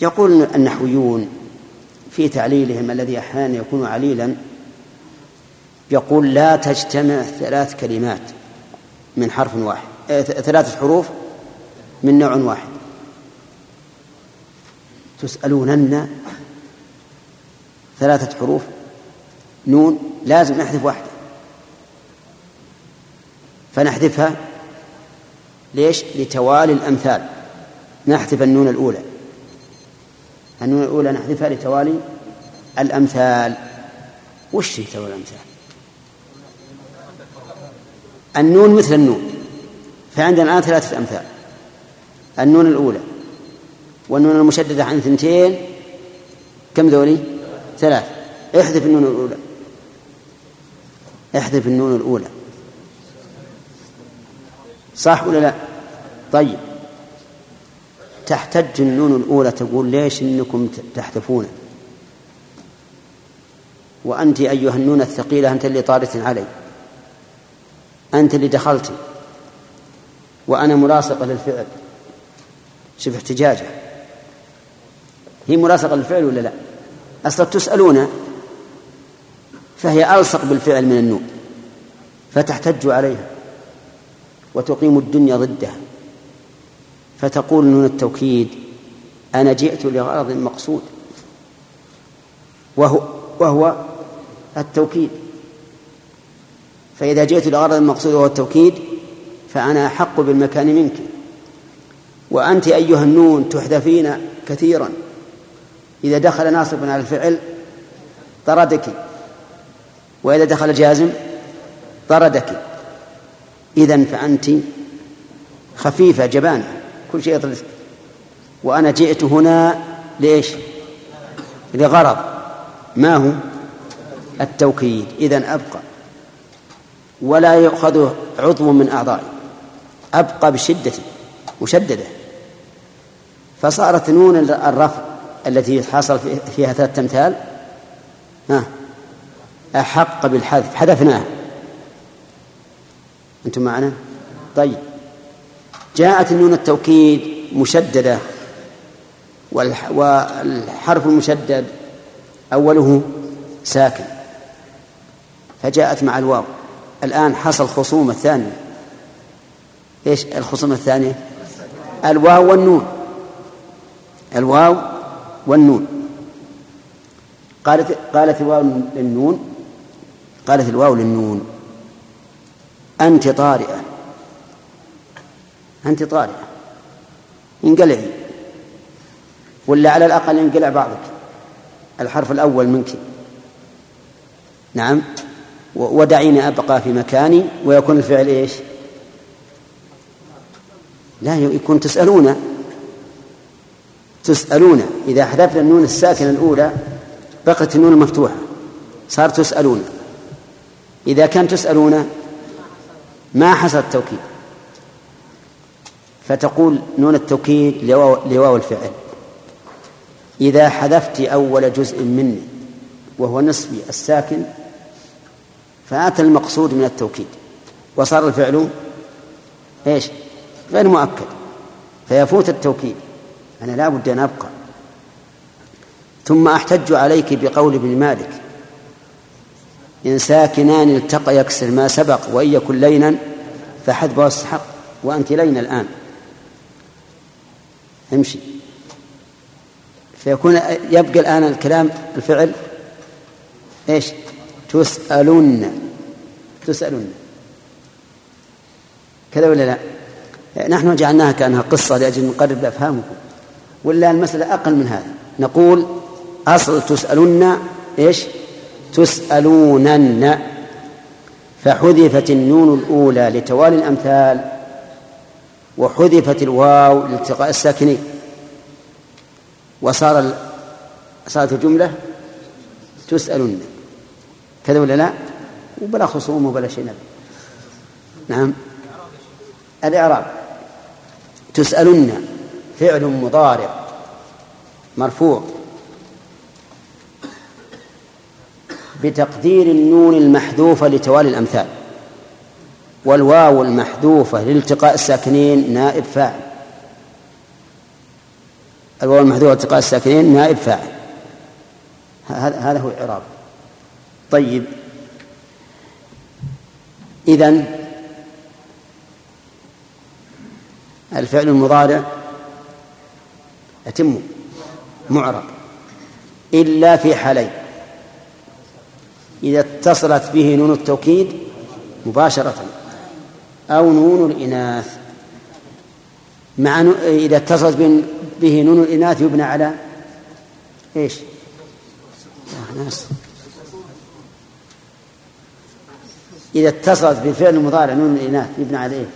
يقول النحويون في تعليلهم الذي أحيانا يكون عليلا يقول لا تجتمع ثلاث كلمات من حرف واحد ثلاثة حروف من نوع واحد. تسألونن ثلاثة حروف نون لازم نحذف واحدة. فنحذفها ليش؟ لتوالي الأمثال. نحذف النون الأولى. النون الأولى نحذفها لتوالي الأمثال. وش هي توالي الأمثال؟ النون مثل النون. فعندنا الآن ثلاثة أمثال. النون الأولى والنون المشددة عن ثنتين. كم ذولي؟ ثلاث احذف النون الأولى. احذف النون الأولى. صح ولا لا؟ طيب. تحتج النون الأولى تقول ليش إنكم تحذفون وأنت أيها النون الثقيلة أنت اللي طارت علي. أنت اللي دخلت. وأنا ملاصقة للفعل. شوف احتجاجه. هي ملاصقة للفعل ولا لا؟ أصلا تسألون فهي ألصق بالفعل من النون فتحتج عليها وتقيم الدنيا ضدها. فتقول نون التوكيد أنا جئت لغرض مقصود. وهو وهو التوكيد. فإذا جئت لغرض مقصود وهو التوكيد فأنا أحق بالمكان منك. وأنت أيها النون تحذفين كثيرا. إذا دخل ناصب على الفعل طردك. وإذا دخل جازم طردك. إذا فأنت خفيفة جبانة كل شيء يطردك وأنا جئت هنا ليش؟ لغرض. ما هو؟ التوكيد. إذا أبقى. ولا يؤخذ عضو من أعضائي. أبقى بشدة مشددة. فصارت نون الرفع التي حصل فيها ثلاثة أمثال. ها؟ أحق بالحذف. حذفناها. أنتم معنا؟ طيب. جاءت النون التوكيد مشددة والحرف المشدد أوله ساكن فجاءت مع الواو. الآن حصل خصومة ثانية إيش الخصومة الثانية؟ الواو والنون. الواو والنون. قالت قالت الواو للنون قالت الواو للنون. أنت طارئة أنت طارئة انقلعي ولا على الأقل ينقلع بعضك. الحرف الأول منك. نعم. ودعيني أبقى في مكاني ويكون الفعل إيش؟ لا يكون تسألون. تسألون. إذا حذفنا النون الساكنة الأولى بقت النون المفتوحة. صار تسألون. إذا كان تسألون ما حصل التوكيد. فتقول نون التوكيد لواو الفعل. إذا حذفت أول جزء مني وهو نصفي الساكن فات المقصود من التوكيد. وصار الفعل إيش؟ غير مؤكد. فيفوت التوكيد. أنا لا بد أن أبقى. ثم أحتج عليك بقول ابن مالك إن ساكنان التقى يكسر ما سبق وإن يكن لينا فحذفه السحق وأنت لين الآن. امشي فيكون يبقى الآن الكلام الفعل إيش؟ تسألون تسألون كذا ولا لا؟ نحن جعلناها كأنها قصة لأجل نقرب أفهامكم ولا المسألة أقل من هذا نقول أصل تسألون إيش؟ تسألونن. فحذفت النون الأولى لتوالي الأمثال وحذفت الواو لالتقاء الساكنين وصار صارت الجملة تسألن. كذا ولا لا؟ وبلا خصوم وبلا شيء. نبي نعم. الإعراب. تسألن. فعل مضارع. مرفوع. بتقدير النون المحذوفة لتوالي الأمثال. والواو المحذوفة لالتقاء الساكنين نائب فاعل. الواو المحذوفة لالتقاء الساكنين نائب فاعل. هذا هو الإعراب. طيب. إذن الفعل المضارع يتم معرب. إلا في حالين. إذا اتصلت به نون التوكيد مباشرة. أو نون الإناث. مع إذا اتصلت به نون الإناث يبنى على إيش؟ ناس. إذا اتصلت بالفعل المضارع نون الإناث يبنى على إيه؟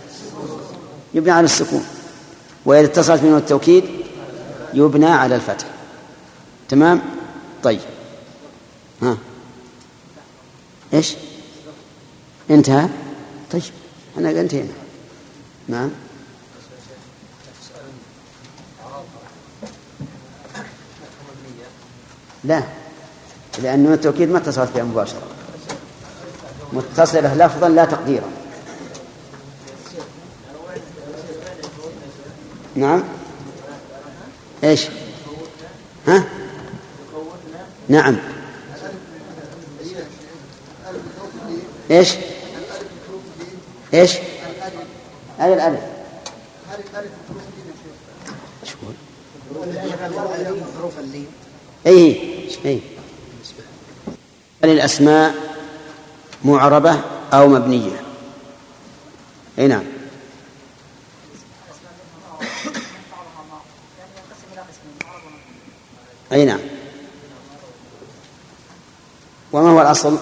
يبنى على السكون. وإذا اتصلت بنون التوكيد يبنى على الفتح. تمام؟ طيب. ها. إيش؟ انتهى؟ طيب. انا انتهينا نعم. لا. لأن التوكيد ما اتصلت بها مباشرة. متصلة لفظا لا تقديرا. نعم. إيش؟ ها؟ نعم. إيش؟ إيش؟ هذا الألف. اي اي الأسماء معربة أو مبنية؟ اي نعم. أي نعم. وما هو الأصل؟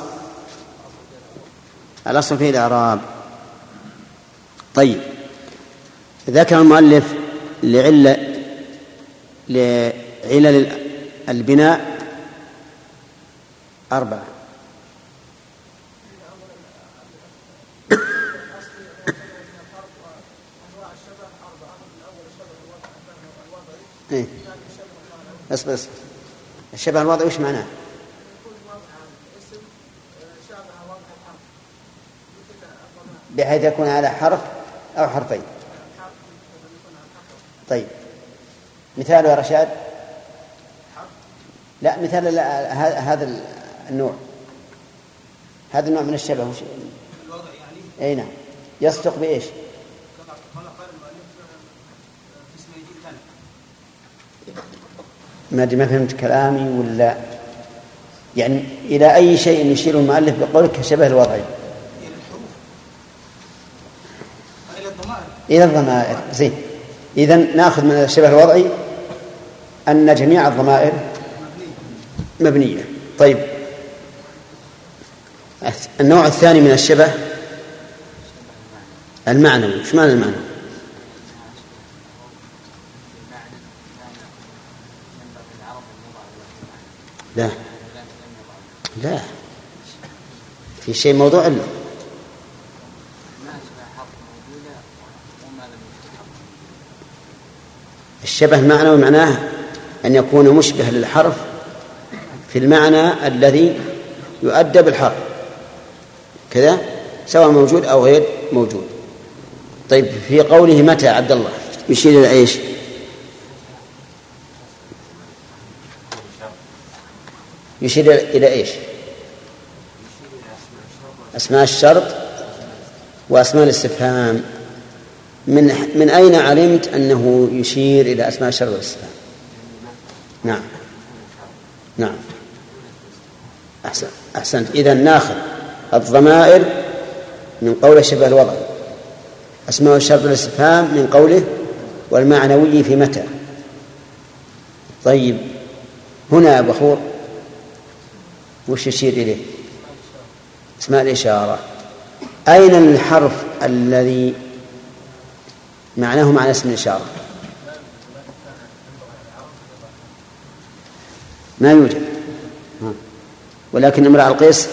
الأصل فيه الإعراب. طيب. ذكر المؤلف لعلة لعلل البناء أربعة. إيه. اصبر اصبر الشبه الوضعي وش معناه؟ بحيث يكون على حرف أو حرفين. طيب. مثال يا رشاد؟ لا مثال لا هذا النوع. هذا النوع من الشبه. وش؟ إي نعم. يصدق بإيش؟ ما أدري ما فهمت كلامي ولا؟ يعني إلى أي شيء يشير المؤلف بقولك شبه الوضعي؟ إلى الضمائر زين. اذا نأخذ من الشبه الوضعي أن جميع الضمائر مبنية. طيب. النوع الثاني من الشبه المعنوي. إيش معنى المعنى لا. لا. في شيء موضوع له الشبه المعنوي معناه أن يكون مشبه للحرف في المعنى الذي يؤدى بالحرف كذا سواء موجود أو غير موجود. طيب في قوله متى عبد الله؟ يشير إلى إيش؟ يشير إلى إيش؟ أسماء الشرط وأسماء الاستفهام. من من أين علمت أنه يشير إلى أسماء الشرط والاستفهام نعم. نعم. أحسن أحسنت. إذا ناخذ الضمائر من قول شبه الوضع. أسماء الشرط والاستفهام من قوله والمعنوي في متى؟ طيب. هنا يا بخور وش يشير إليه؟ أسماء الإشارة. أين الحرف الذي معناه معنى اسم الإشارة. ما يوجد. ولكن امرأ القيس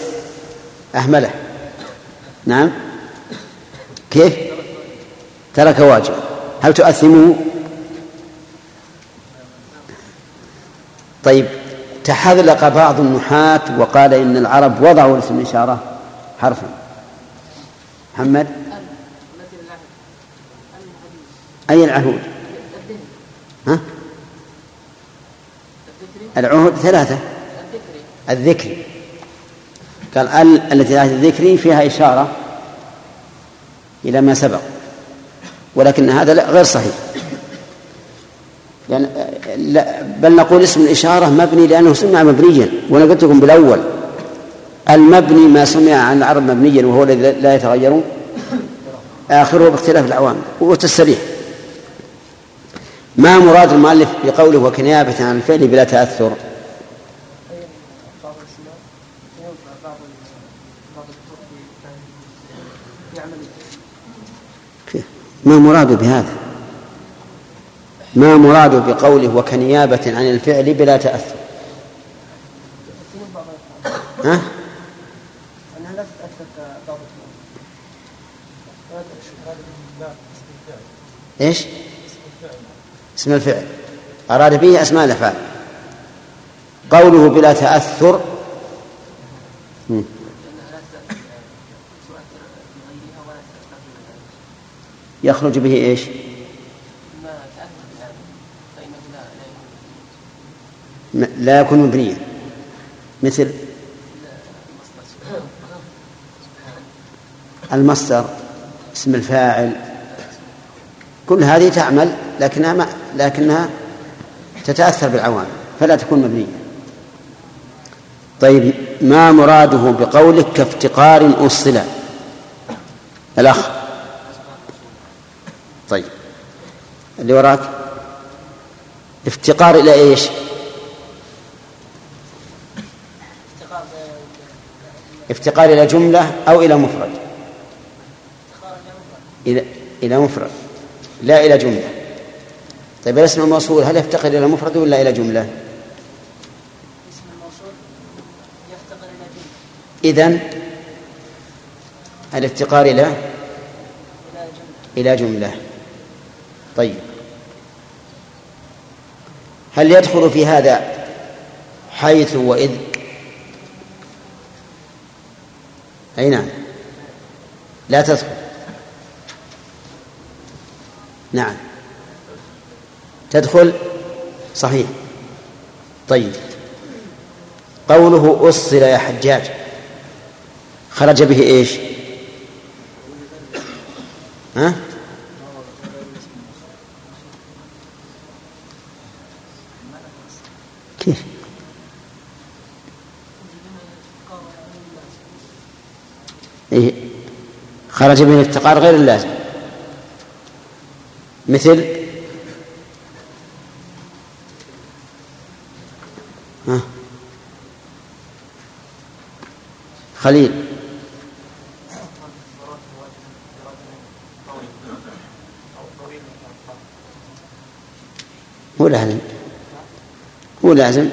أهمله. نعم. كيف؟ ترك واجب. هل تؤثمه طيب تحذلق بعض النحاة وقال إن العرب وضعوا لاسم الإشارة حرفا. محمد؟ أي العهود؟ ها؟ العهود ثلاثة. الذكر. قال ال التي لا الذكر فيها إشارة إلى ما سبق. ولكن هذا لا غير صحيح. لأن لا بل نقول اسم الإشارة مبني لأنه سمع مبنيا. وأنا قلت لكم بالأول المبني ما سمع عن العرب مبنيا وهو الذي لا يتغير آخره باختلاف العوامل والتسريح ما مراد المؤلف بقوله وكنيابة عن الفعل بلا تأثر ما مراد بهذا ما مراد بقوله وكنيابة عن الفعل بلا تأثر ها؟ إيش؟ اسم الفعل. أراد به أسماء الأفعال. قوله بلا تأثر. يخرج به إيش؟ لا يكون مبنيا. مثل المصدر اسم الفاعل. كل هذه تعمل لكنها ما لكنها تتأثر بالعوامل فلا تكون مبنية. طيب ما مراده بقولك كافتقار أصل؟ الأخ. طيب اللي وراك؟ افتقار إلى إيش؟ افتقار إلى جملة أو إلى مفرد؟ إلى إلى مفرد. لا إلى جملة. طيب الاسم الموصول هل يفتقر إلى مفرد ولا إلى جملة؟ إذن الافتقار إلى إلى جملة. طيب. هل يدخل في هذا حيث وإذ؟ أي نعم. لا تدخل. نعم. تدخل؟ صحيح. طيب. قوله أصل يا حجاج. خرج به إيش؟ ها؟ كيف؟ إيه. خرج به الافتقار غير اللازم. مثل ها خليل. هو لازم. هو لازم.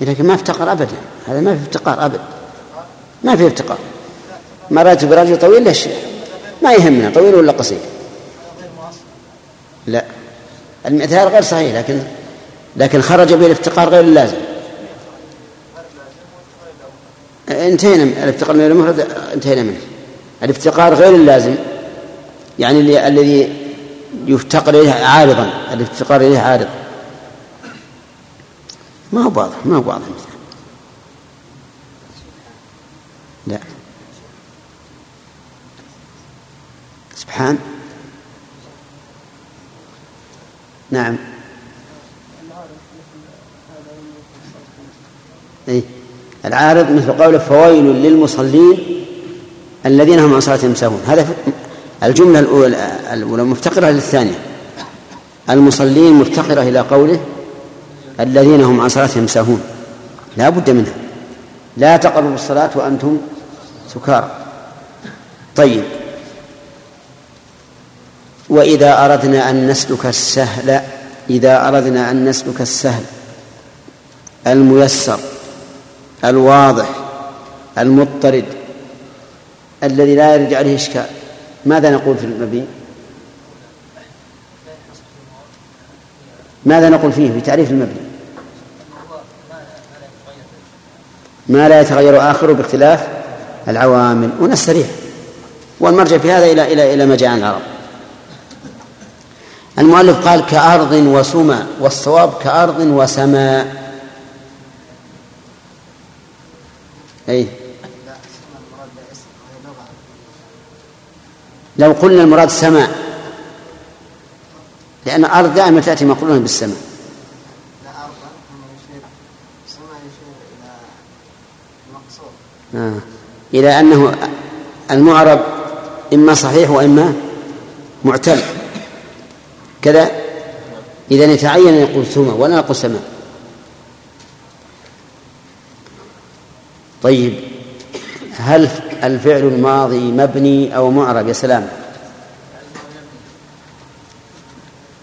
لكن ما افتقر ابدا هذا ما في افتقار ابدا ما في افتقار. ما رايت برجل طويل ليش ما يهمنا طويل ولا قصير. لا. المثال غير صحيح لكن لكن خرج به الافتقار غير اللازم. انتهينا الافتقار من المفرد انتهينا منه. الافتقار غير اللازم يعني الذي يفتقر إليه عارضا الافتقار إليه عارض. ما هو واضح ما هو واضح. مثلا لا. سبحان. نعم أي العارض مثل قوله فويل للمصلين الذين هم عن صلاتهم ساهون هذا الجملة الأولى الأولى مفتقرة للثانية. المصلين مفتقرة إلى قوله الذين هم عن صلاتهم ساهون لا بد منها. لا تقربوا الصلاة وأنتم سكارى. طيب. وإذا أردنا أن نسلك السهل إذا أردنا أن نسلك السهل الميسر الواضح المضطرد الذي لا يرجع عليه إشكال. ماذا نقول في المبني؟ ماذا نقول فيه في تعريف المبني؟ ما لا يتغير آخره باختلاف العوامل ونستريح والمرجع في هذا إلى إلى إلى ما العرب. المؤلف قال كأرض وسمى والصواب كأرض وسماء. أي. لو قلنا المراد سماء لأن الأرض دائما تأتي مقرونة بالسماء. آه. إلى أنه المعرب إما صحيح وإما معتل كذا؟ إذا يتعين أن يقول ثم ولا نقول سماء. طيب هل الفعل الماضي مبني أو معرب؟ يا سلام.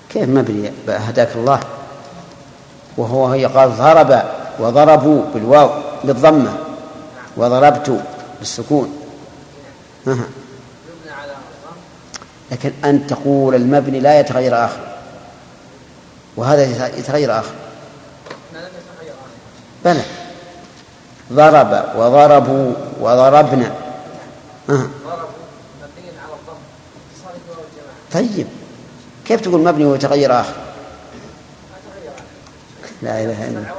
كيف مبني؟ هداك الله. وهو هي قال ضرب وضربوا بالواو بالضمة. وضربت بالسكون. لكن أن تقول المبني لا يتغير آخر. وهذا يتغير آخر. بلى. ضرب وضربوا وضربنا. أه. طيب. كيف تقول مبني ويتغير آخر؟ لا إله إلا الله.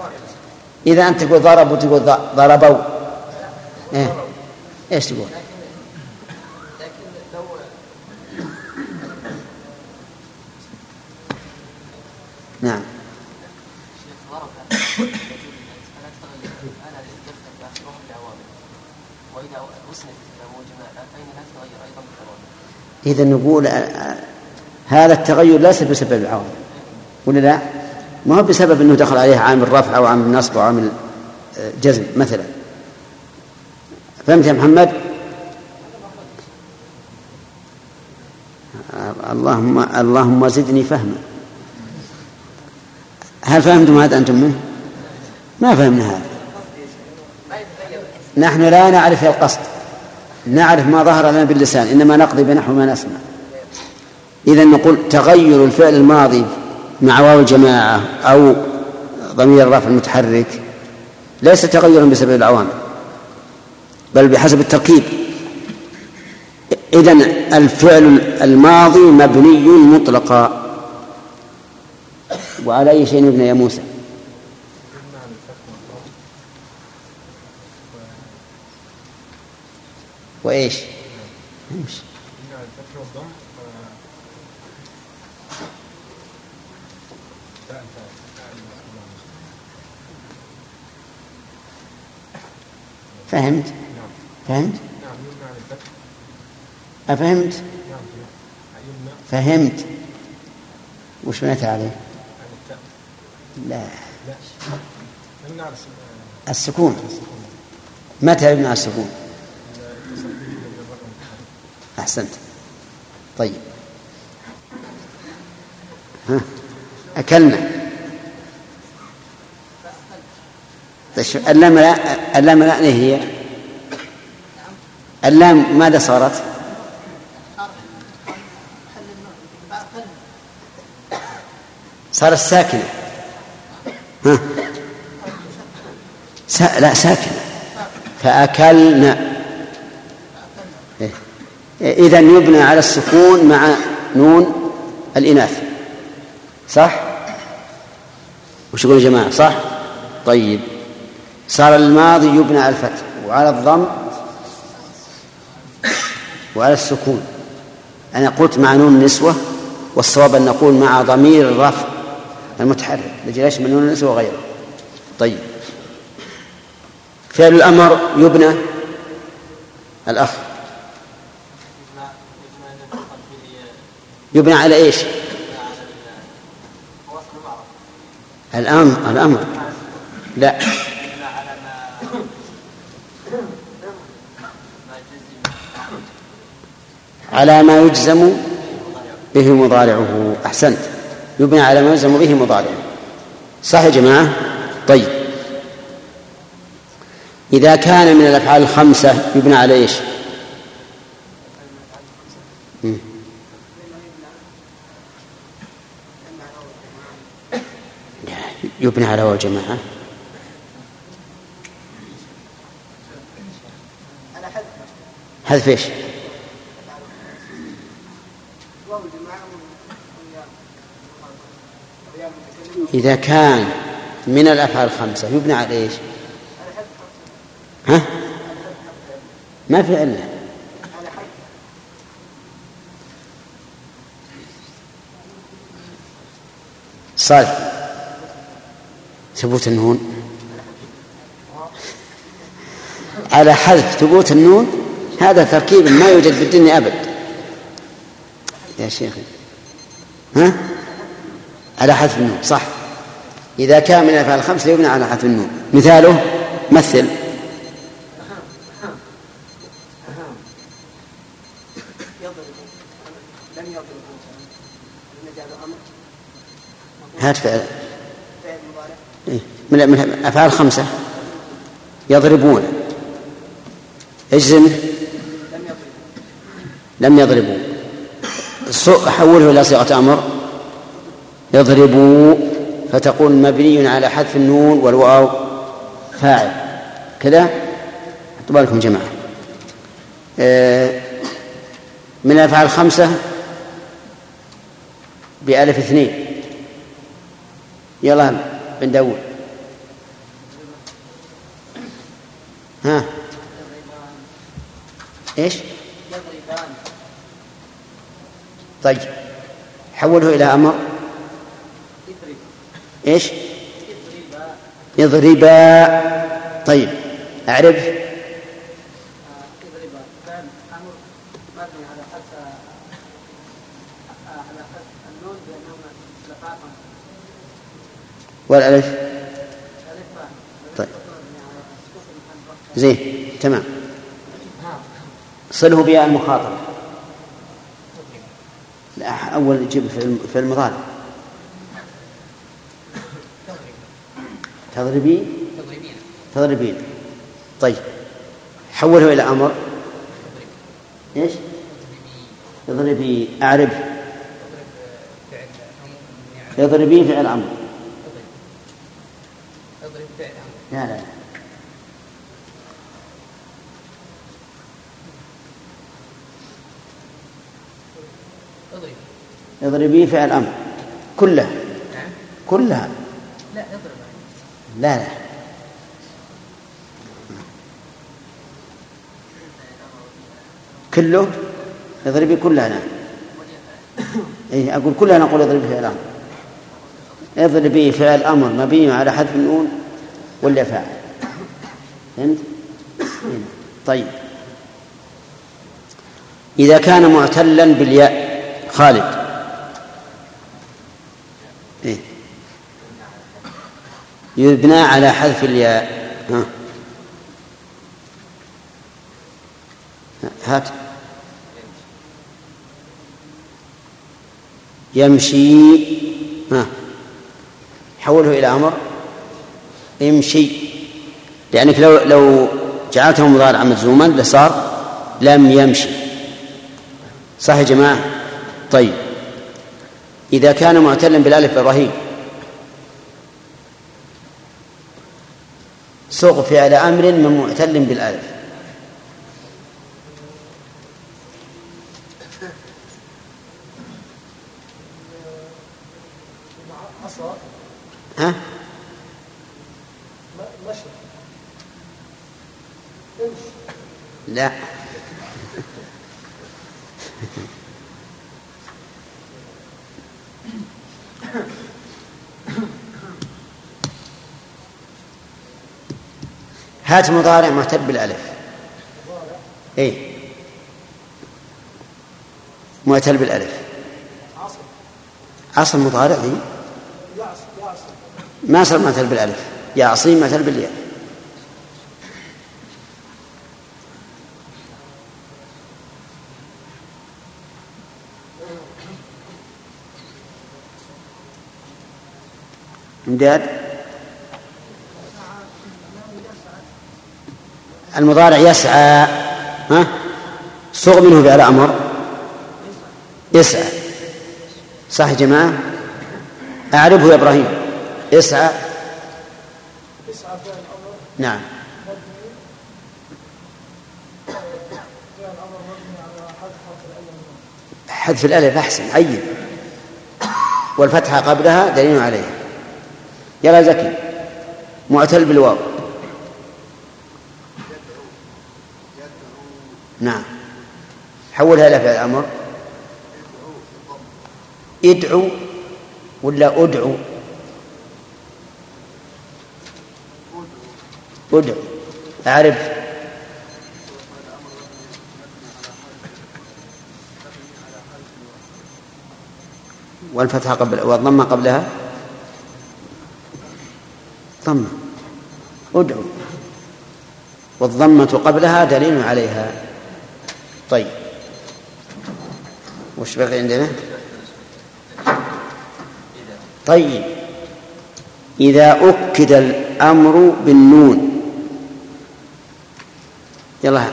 إذا أنت تقول ضربوا تقول ضربوا. إيه. إيش تقول؟ نعم. إذا نقول هذا التغير ليس بسبب العوامل ولا لا؟ ما هو بسبب أنه دخل عليه عامل رفع أو عامل نصب أو عامل آه، جزم مثلا فهمت يا محمد؟ اللهم اللهم زدني فهما هل فهمتم هذا أنتم منه؟ ما فهمنا هذا نحن لا نعرف القصد نعرف ما ظهر لنا باللسان إنما نقضي بنحو ما نسمع. إذا نقول تغير الفعل الماضي مع واو الجماعة أو ضمير الرفع المتحرك ليس تغيرا بسبب العوامل بل بحسب التركيب. إذن الفعل الماضي مبني مطلقا. وعلى أي شيء يبنى يا موسى؟ وإيش؟ فهمت؟ فهمت؟ أفهمت؟ فهمت. وش بنيت عليه؟ لا. السكون. متى يبنى السكون؟ أحسنت. طيب. ها أكلنا. اللام لا اللام لا هي؟ اللام ماذا صارت؟ صارت ساكنة. ها. سا... لا ساكنة. فأكلنا. إيه. إذا يبنى على السكون مع نون الإناث. صح؟ وش يقول يا جماعة؟ صح؟ طيب. صار الماضي يبنى على الفتح وعلى الضم وعلى السكون. أنا قلت مع نون النسوة والصواب أن نقول مع ضمير الرفع المتحرك. الذي يشمل نون النسوة وغيره؟ طيب. فعل الأمر يبنى الأخ. يبنى على إيش؟ الأمر الأمر. لا. على ما يجزم به مضارعه. أحسنت. يبنى على ما يجزم به مضارعه. صح يا جماعة؟ طيب. إذا كان من الأفعال الخمسة يبنى على إيش؟ يبنى على واو جماعة. حذف إيش؟ إذا كان من الأفعال الخمسة يبنى على إيش؟ ها؟ ما في علة صالح. ثبوت النون. على حذف ثبوت النون هذا تركيب ما يوجد في الدنيا أبد. يا شيخ. ها؟ على حذف النون صح. إذا كان من الأفعال الخمس يبنى على حذف النون. مثاله مثل. هات فعل؟ من الأفعال الخمسة يضربون. اجزم لم يضربوا. حوله إلى صيغة أمر. يضربوا فتقول مبني على حذف النون والواو. فاعل. كذا؟ حطوا بالكم جماعة. آه، من الأفعال الخمسة بألف اثنين. يلا. بن داود ها؟ إيش؟ طيب. حوله إلى أمر. إيش؟ يضربا طيب. أعرف. والألف؟ طيب. زين تمام. صله بها المخاطرة لا أول جيب في المضارع. تضربين تضربين طيب. حوله إلى أمر. إيش؟ اضربي أعرف اضربي فعل أمر اضرب فعل أمر لا لا. اضربي فعل أمر. كلها نعم. كلها لا اضرب لا. لا كله. اضربي كلها نعم اي أقول كلها نقول اضربي فعل أمر. اضرب به فعل أمر مبني على حذف النون. ولا فاعل. فهمت؟ طيب. إذا كان معتلا بالياء خالد. إيه؟ يبنى على حذف الياء. ها. هات. يمشي. ها. حوله إلى أمر. امشي. لأنك لو لو جعلته مضارعا مجزوما لصار لم يمشي. صح يا جماعة؟ طيب. إذا كان معتلا بالألف إبراهيم. صغ فعل أمر من معتل بالألف ها؟ لا. هات مضارع معتل بالألف. اي معتل بالألف. أصل مضارع ذي ما صار معتل بالألف. يا عصيم معتل بالياء امداد. المضارع يسعى ها؟ صغ منه فعل أمر. يسعى. صح يا جماعة؟ أعرفه يا إبراهيم. يسعى. نعم. حذف الألف أحسن عين. والفتحة قبلها دليل عليها. يلا زكي. معتل بالواو. نعم. حولها إلى فعل أمر ادعو ولا أدعو؟ ادعو أعرف. والفتحة قبل والضمة قبلها؟ ضمة. ادعو والضمة قبلها دليل عليها. طيب. وش بقي عندنا؟ طيب. إذا أكد الأمر بالنون يلا.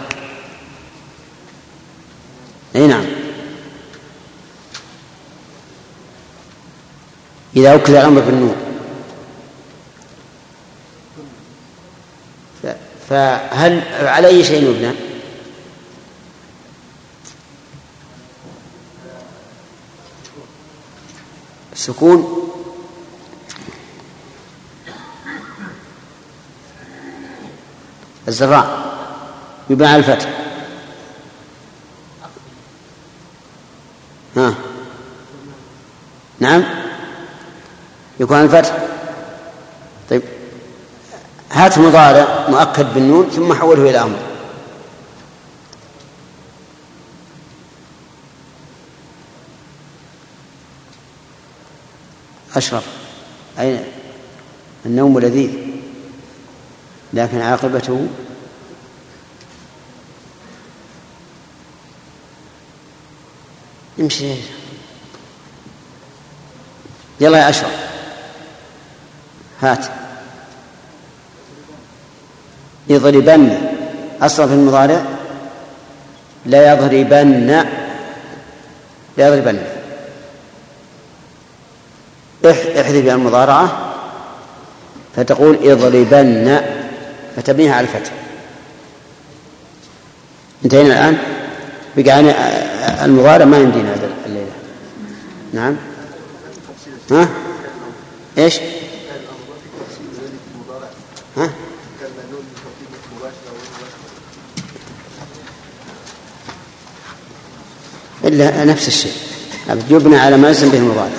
أي نعم. إذا أكد الأمر بالنون فهل على أي شيء يبنى؟ سكون الزراء. على الفتح. ها. نعم. يكون الفتح. طيب. هات مضارع مؤكد بالنون ثم حوله إلى أمر. أشرف. أي النوم لذيذ لكن عاقبته امشي يلا يا أشرف. هات. يضربن. أصلا في المضارع. لا يضربن. لا يضربن. احذف المضارعة. فتقول اضربن فتبنيها على الفتح. انتهينا الآن؟ بقى يعني المضارع ما يمدينا الليلة. نعم. ها؟ إيش؟ ها؟ إلا نفس الشيء. يبنى على ما يلزم به المضارع.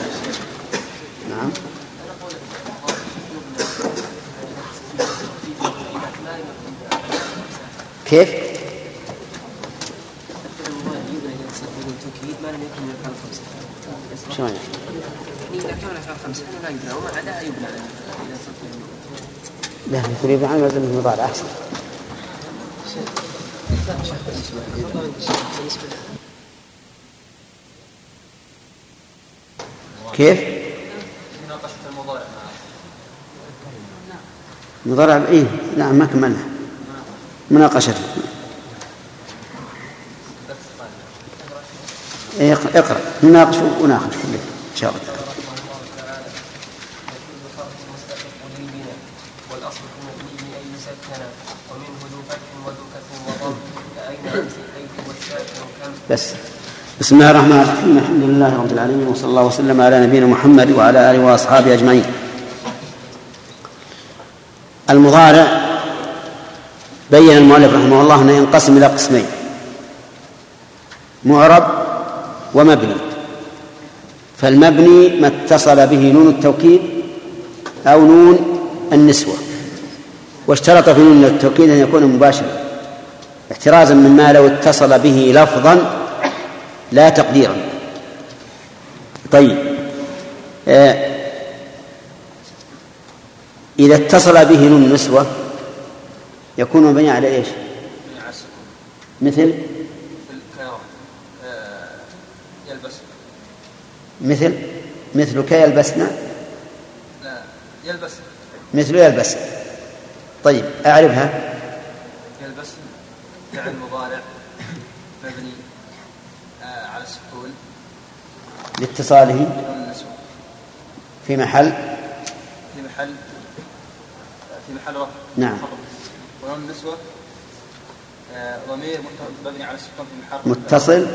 نعم. كيف؟ شلون؟ يعني؟ لا عداها يبنى لا يكون يبنى على وزن المضارع أحسن. كيف؟ المضارع. مضارع إيه. نعم ما كملنا. مناقشة. اقرأ نناقش وناخذ كله إن شاء الله. بس. بسم الله الرحمن الرحيم. الحمد لله رب العالمين وصلى الله وسلم على نبينا محمد وعلى آله وأصحابه أجمعين. المضارع بين المؤلف رحمه الله إنه ينقسم إلى قسمين. معرب ومبني. فالمبني ما اتصل به نون التوكيد أو نون النسوة واشترط في نون التوكيد أن يكون مباشرا احترازا مما لو اتصل به لفظا لا تقديرا. طيب آه إذا اتصل به نون النسوة يكون مبني على إيش؟ مثل؟ مثل؟ مثل كيلبسن لا يلبس مثل يلبس. طيب أعرفها. يلبس فعل مضارع مبني آه، على السكون. لاتصاله. في محل؟ في محل في محل رفع. نعم. ونون النسوة آه، ضمير مبني على السكون في محل. متصل.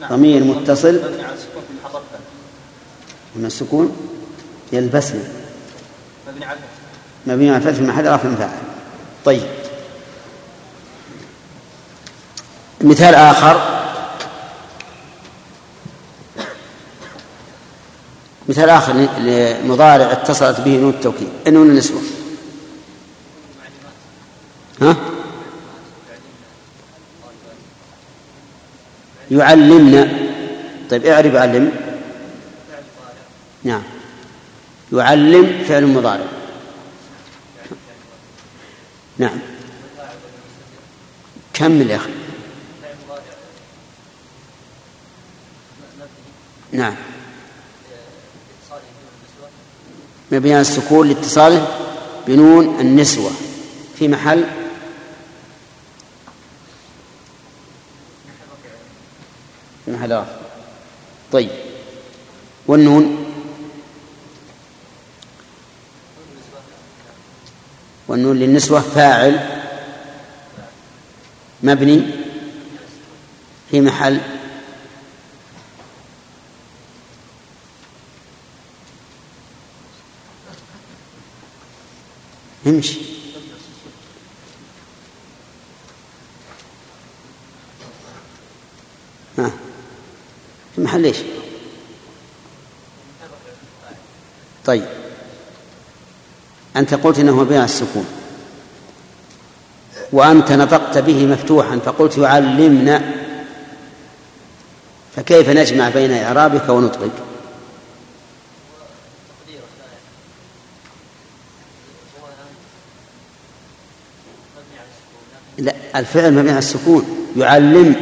ضمير متصل. من السكون يلبسنا. مبني على الفتح. مبني على الفتح في محل رفع فاعل طيب. مثال آخر. مثال آخر لمضارع اتصلت به نون التوكيد. نون النسوة. ها؟ يعلمنا. طيب اعرف يعلم نعم. يعلم فعل مضارع. نعم. كمل يا أخي نعم. مبني السكون لاتصاله بنون النسوة. في محل محل آخر طيب. والنون؟ والنون للنسوة فاعل. مبني في محل. امشي. ها. في محل إيش؟ طيب. أنت قلت إنه مبني على السكون. وأنت نطقت به مفتوحا فقلت يعلمنا. فكيف نجمع بين إعرابك ونطقك؟ لا الفعل مبني على السكون. يعلم.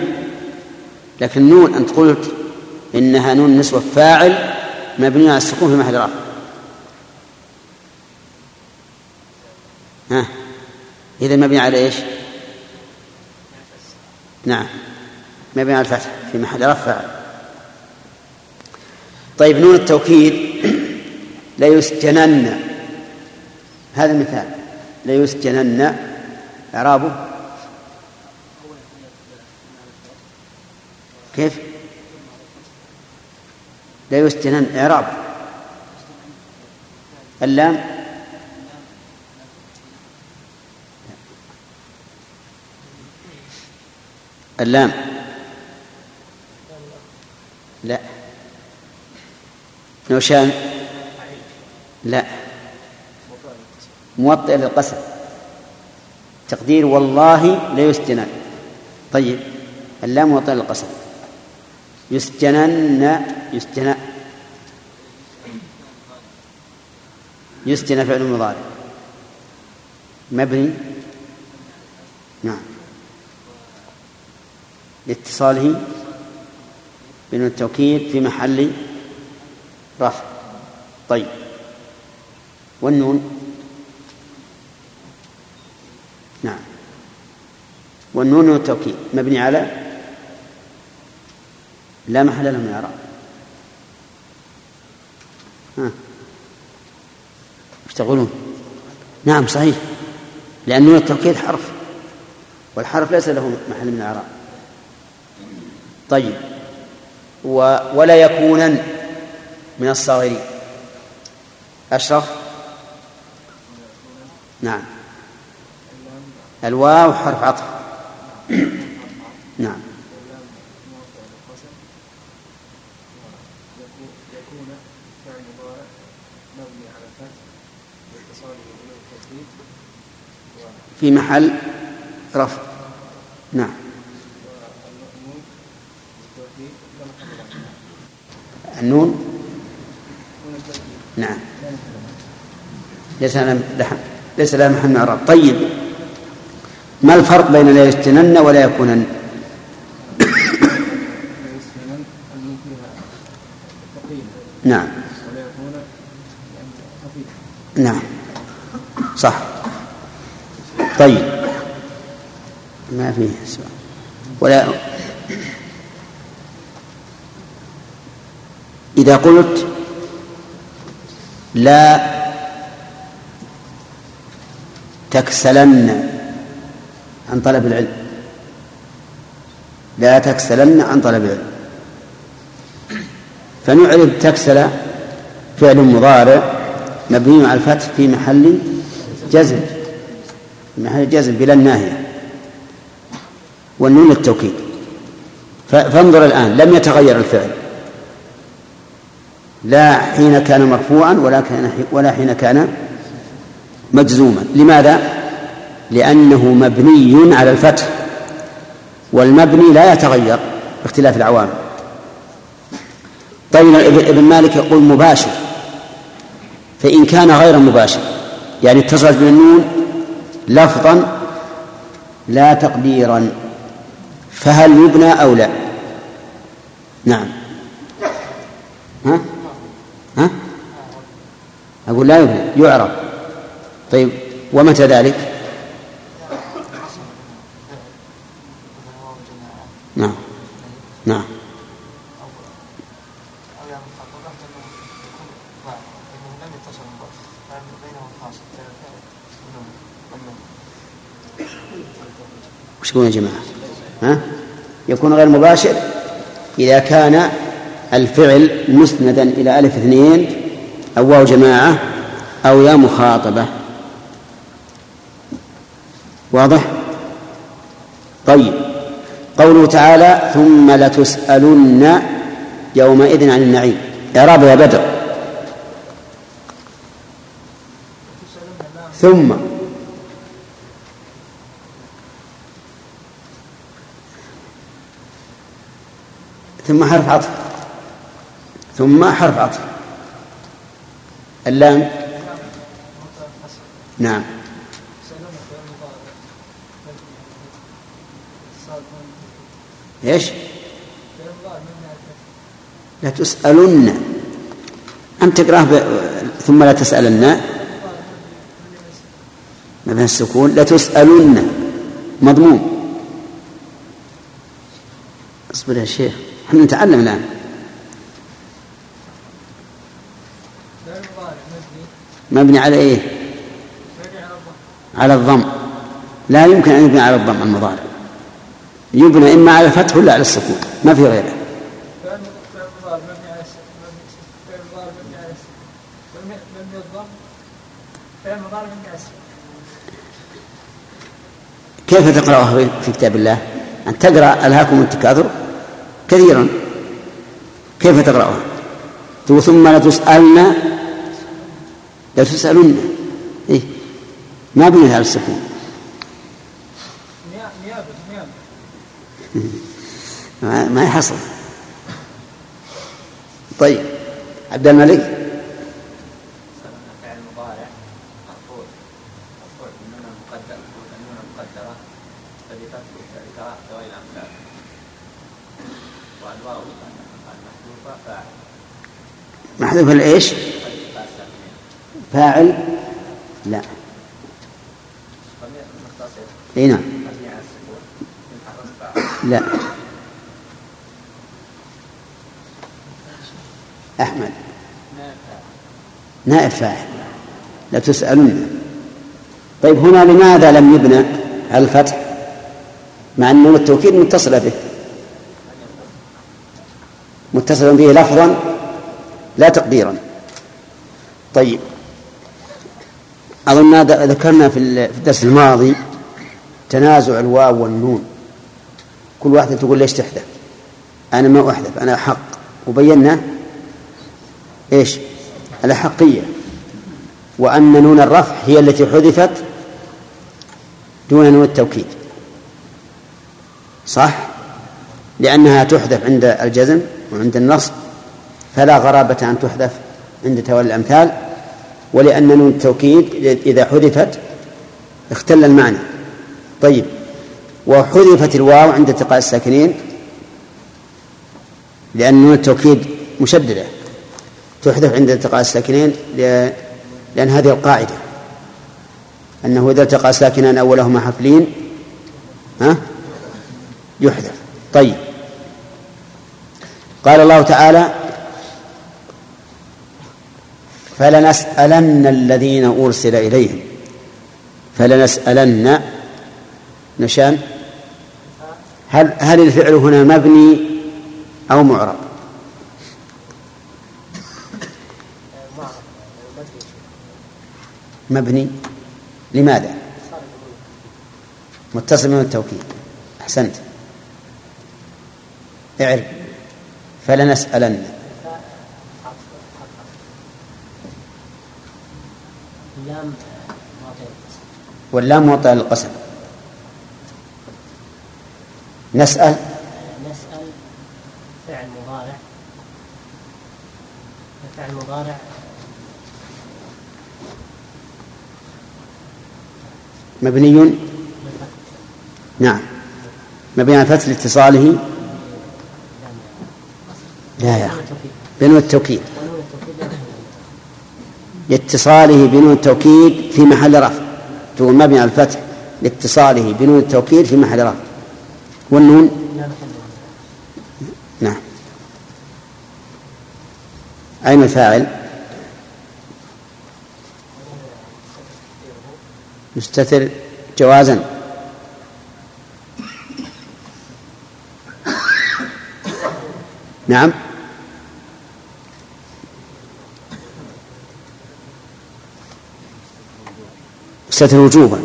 لكن نون أنت قلت إنها نون نسوة فاعل مبني على السكون في محل رفع. ها؟ إذا مبني على إيش؟ نعم. مبني على الفتح في محل رفع طيب نون التوكيد (clears throat) ليسجنن هذا المثال. ليسجنن إعرابه. كيف؟ لا يسجنن إعراب. اللام. اللام. لا. نوشان. لا. موطئ للقسم. تقدير والله ليسجنن طيب. اللام وطن القسم يسجنن يسجن يسجن فعل مضارع. مبني. نعم. لاتصاله بين التوكيد في محل رفع. طيب. والنون. نعم. والنون والتوكيد مبني على لا محل له من الأعراب. إيش تقولون؟ نعم صحيح. لأن نون التوكيد حرف. والحرف ليس له محل من الأعراب. طيب. و ولا يكونن من الصاغرين. أشرف؟ نعم. الواو حرف عطف. نعم. في محل رفع. نعم. النون؟ نعم. ليس لها ليس لها محل اعراب طيب. ما الفرق بين لا يستنن ولا يكونن؟ نعم. نعم. صح. طيب. ما فيه سؤال. ولا إذا قلت لا تكسلن عن طلب العلم. لا تكسلن عن طلب العلم. فنعرف تكسل فعل مضارع مبني على الفتح في محل جزم. محل جزم بلا الناهية والنون التوكيد. فانظر الآن لم يتغير الفعل. لا حين كان مرفوعا ولا كان ولا حين كان مجزوما. لماذا؟ لأنه مبني على الفتح. والمبني لا يتغير باختلاف العوامل. طيب ابن مالك يقول مباشر. فإن كان غير مباشر يعني اتصلت بالنون لفظا لا تقديرا فهل يبنى أو لا؟ نعم. ها؟ ها؟ أقول لا يبنى يعرف طيب ومتى ذلك؟ نعم. نعم. وش يقولون يا جماعة. ها؟ يكون غير مباشر إذا كان الفعل مسندا إلى ألف اثنين أو واو جماعة أو يا مخاطبة. واضح؟ طيب. قوله تعالى ثم لتسألن يومئذ عن النعيم إعراب يا بدر. ثم ثم حرف عطف. ثم حرف عطف. اللام. نعم. إيش؟ لا تسألن. أم تقرأه ب... ثم لا تسألن. مبنى السكون. لتسألن مضموم. اصبر يا شيخ. إحنا نتعلم الآن. مبني على إيه؟ على الضم. لا يمكن أن يبني على الضم المضارع. يبنى إما على الفتح ولا على السكون. ما في غيره. كيف تقرأها في كتاب الله؟ أن تقرأ ألهاكم التكاثر كثيرا. كيف تقرأها؟ ثم لتسألن لتسألن إيه؟ ما بنيت على السكون. ما يحصل. طيب عبد الملك. محذوف الايش؟ فاعل؟ لا. إي نعم. لا. أحمد. نائب فاعل. لا تسألن. طيب هنا لماذا لم يبنى على الفتح؟ مع أن التوكيد متصلة به. متصل به لفظا لا تقديرا. طيب. أظن ذكرنا في الدرس الماضي تنازع الواو والنون. كل واحدة تقول ليش تحذف؟ أنا ما أحذف أنا أحق وبينا إيش؟ الأحقية. وأن نون الرفع هي التي حذفت دون نون التوكيد. صح؟ لأنها تحذف عند الجزم وعند النصب. فلا غرابة أن تحذف عند تولي الأمثال ولأن نون التوكيد إذا حذفت اختل المعنى. طيب وحذفت الواو عند التقاء الساكنين لأن نون التوكيد مشددة. تحذف عند التقاء الساكنين لأن هذه القاعدة. أنه إذا التقى ساكنان أولهما حفلين ها؟ يحذف. طيب. قال الله تعالى فلنسألن الذين أرسل إليهم. فلنسألن نشان؟ هل هل الفعل هنا مبني أو معرب؟ مبني لماذا؟ متصل من التوكيد أحسنت. اعرف. فلنسألن. واللام موطئ للقسم نسأل. نسأل فعل مضارع. فعل مضارع. مبني. نعم. مبني على فتح لاتصاله. لا يا أخي. بنون التوكيد. لاتصاله بنون التوكيد في محل رفع. تقول مبني على الفتح لاتصاله بنون التوكيد في محل رفع والنون؟ نعم. أين الفاعل؟ مستتر جوازا. نعم. مستتر وجوبا.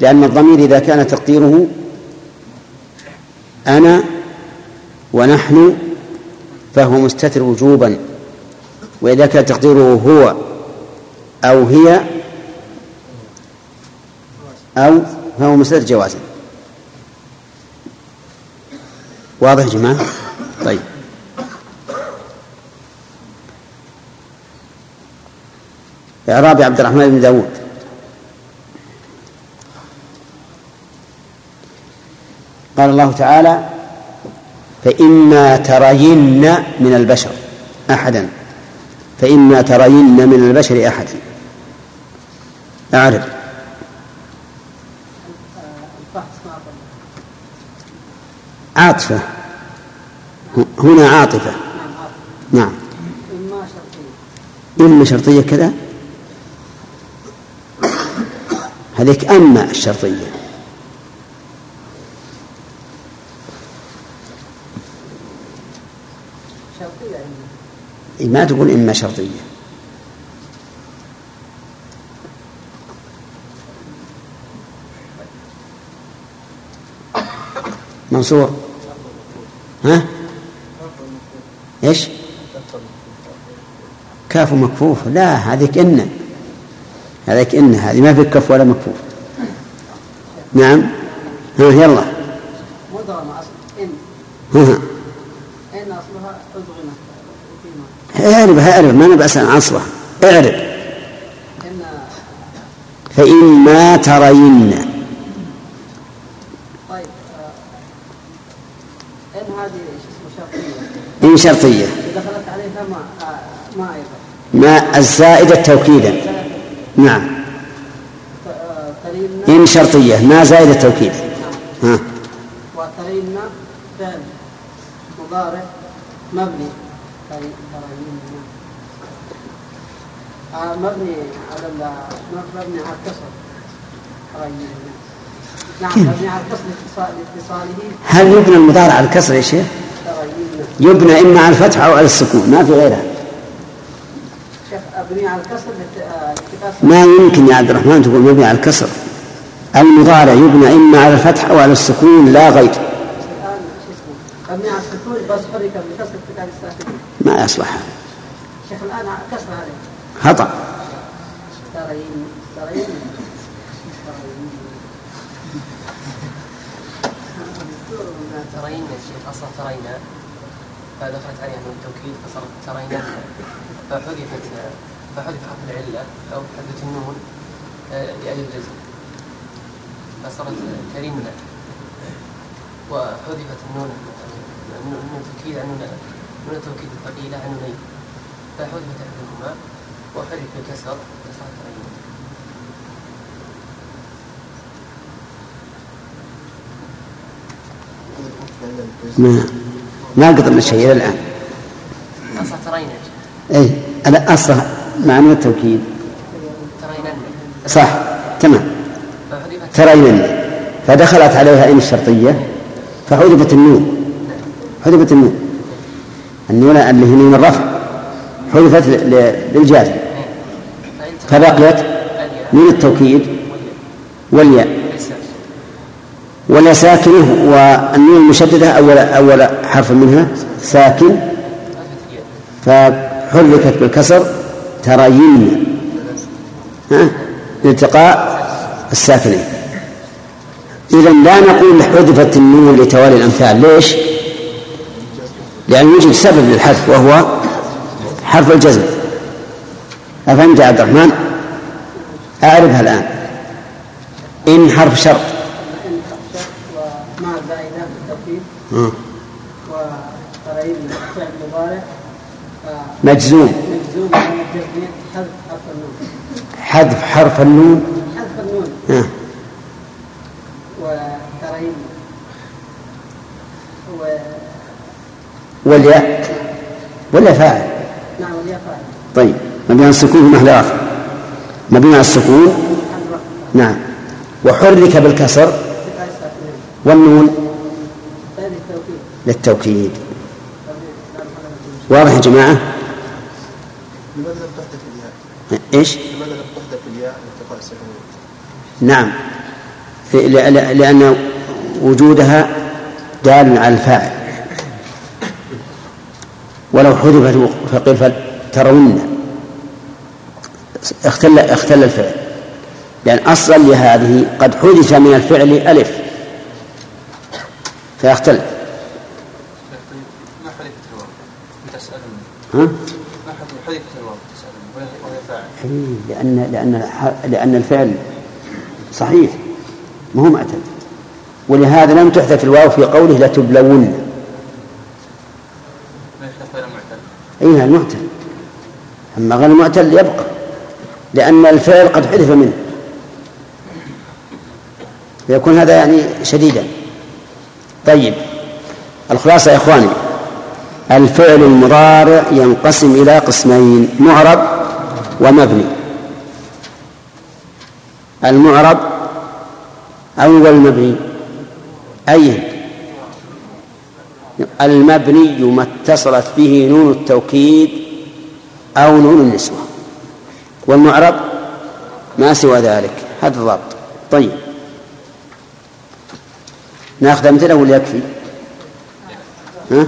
لأن الضمير إذا كان تقديره أنا ونحن فهو مستتر وجوبا. وإذا كان تقديره هو أو هي أو فهو مستتر جوازا. واضح يا جماعة؟ طيب. إعراب عبد الرحمن بن داود. قال الله تعالى فإما ترين من البشر أحدا. فإما ترين من البشر أحدا. أعرف. عاطفة. هنا عاطفة. نعم. إما شرطية كذا؟ هذيك أما الشرطية. ما تقول إما شرطية. منصور. ها؟ إيش؟ كاف مكفوف. لا هذيك إن. هذيك إن. هذه ما في كف ولا مكفوف. نعم. ها يلا. أصل إن. ها. اعرف اعرف ما نبأس عن عصبة اعرف. إن فإما ترين. طيب آه، إن هذه شرطية. إن شرطية. دخلت عليها ما آه، ما ما الزائدة توكيدا. نعم. إن شرطية ما زائدة توكيد. ها. وترين فعل مضارع مبني. هل يبنى المضارع على الكسر يا شيخ؟ يبنى إما على الفتح أو على السكون ما في غيرها. شيخ أبني على الكسر ما يمكن يا عبد الرحمن تقول مبني على الكسر. المضارع يبنى إما على الفتح أو على السكون لا غير. مبني على السكون بس حرك بكسر ارتكاب الساكنين ما يصلح. هذا شيخ الآن كسر هذه خطأ. ترين ترين. ترين ترين يا شيخ أصلا ترينا فدخلت عليها من التوكيد فصارت ترينا فحذفت فحذف حرف العلة أو حذفت النون آه، لاجل الجزم فصارت ترينا وحذفت النون النون التوكيد عن نون التوكيد الثقيله عن نونين فحذفت احدهما وحرف الكسر فصارت ترينا ما ما قدرنا شيء إلى الآن. أصلا. أي أنا أصلا معنى التوكيد. صح تمام. ترين فدخلت عليها إن الشرطية فحذفت النون. حذفت النون. النون اللي هي نون الرفع حذفت للجازم. فبقيت نون التوكيد والياء. والياء ساكنه والنون المشددة أول أول حرف منها ساكن. فحركت بالكسر ترين ها؟ لالتقاء الساكنين. إذا لا نقول حذفت النون لتوالي الأمثال. ليش؟ لأن يوجد سبب للحذف وهو حرف الجزم. أفهمت يا عبد الرحمن؟ أعرفها الآن. إن حرف شرط بالتوكيد آه. مجزوم. مجزوم الجزم حذف حرف النون. حذف حرف النون. حذف النون. آه. و والياء ولا فاعل؟ نعم والياء فاعل. طيب مبني على السكون في محل آخر. مبني على السكون؟ نعم. وحرك بالكسر؟ والنون؟ للتوكيد. واضح يا جماعة؟ الساكنين؟ نعم. لأن وجودها دال على الفاعل. ولو حذفت فقيل ترون. اختل اختل الفعل. لأن أصلا لهذه قد حذف من الفعل ألف. فيختل. ها؟ لأن لأن لأن الفعل صحيح. ما هو معتل ولهذا لم تحذف الواو في قوله لتبلون ما يحذف غير أيها المعتل. أما غير المعتل يبقى لأن الفعل قد حذف منه. فيكون هذا يعني شديدا. طيب الخلاصة يا إخواني الفعل المضارع ينقسم إلى قسمين معرب ومبني. المعرب أو المبني أي؟ المبني ما اتصلت به نون التوكيد أو نون النسوة. والمعرب ما سوى ذلك. هذا الضبط طيب. ناخذ أمثلة ولا يكفي؟ ها؟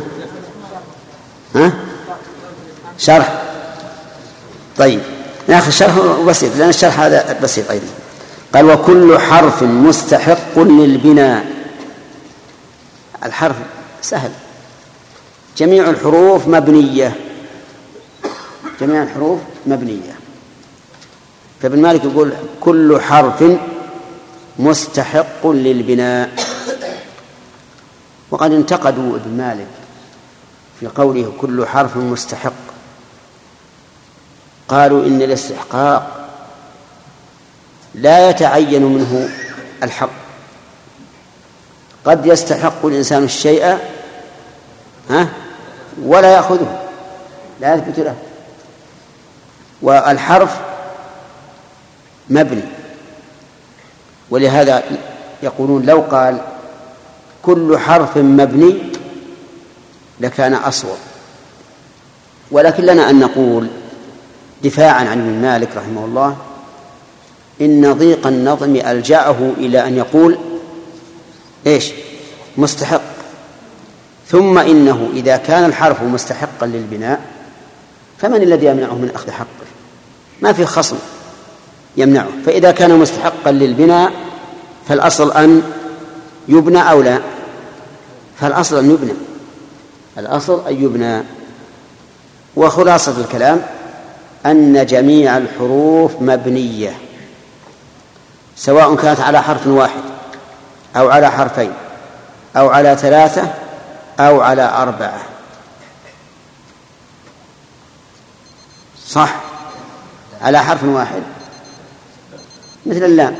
ها؟ شرح. طيب. ناخذ شرح بسيط لأن الشرح هذا بسيط أيضا. قال وكل حرف مستحق للبناء. الحرف سهل. جميع الحروف مبنية. جميع الحروف مبنية. فابن مالك يقول كل حرف مستحق للبناء. وقد انتقدوا ابن مالك في قوله كل حرف مستحق. قالوا إن الاستحقاق لا يتعين منه الحق. قد يستحق الإنسان الشيء ها؟ ولا يأخذه. لا يثبت له. والحرف مبني. ولهذا يقولون لو قال كل حرف مبني لكان أصوب ولكن لنا أن نقول دفاعا عن ابن مالك رحمه الله إن ضيق النظم ألجأه إلى أن يقول إيش؟ مستحق. ثم إنه إذا كان الحرف مستحقا للبناء فمن الذي يمنعه من أخذ حقه؟ ما في خصم يمنعه. فإذا كان مستحقا للبناء فالأصل أن يبنى أو لا؟ فالأصل أن يبنى. الأصل أن يبنى. وخلاصة الكلام أن جميع الحروف مبنية سواء كانت على حرف واحد أو على حرفين أو على ثلاثة أو على أربعة. صح. على حرف واحد. مثل اللام.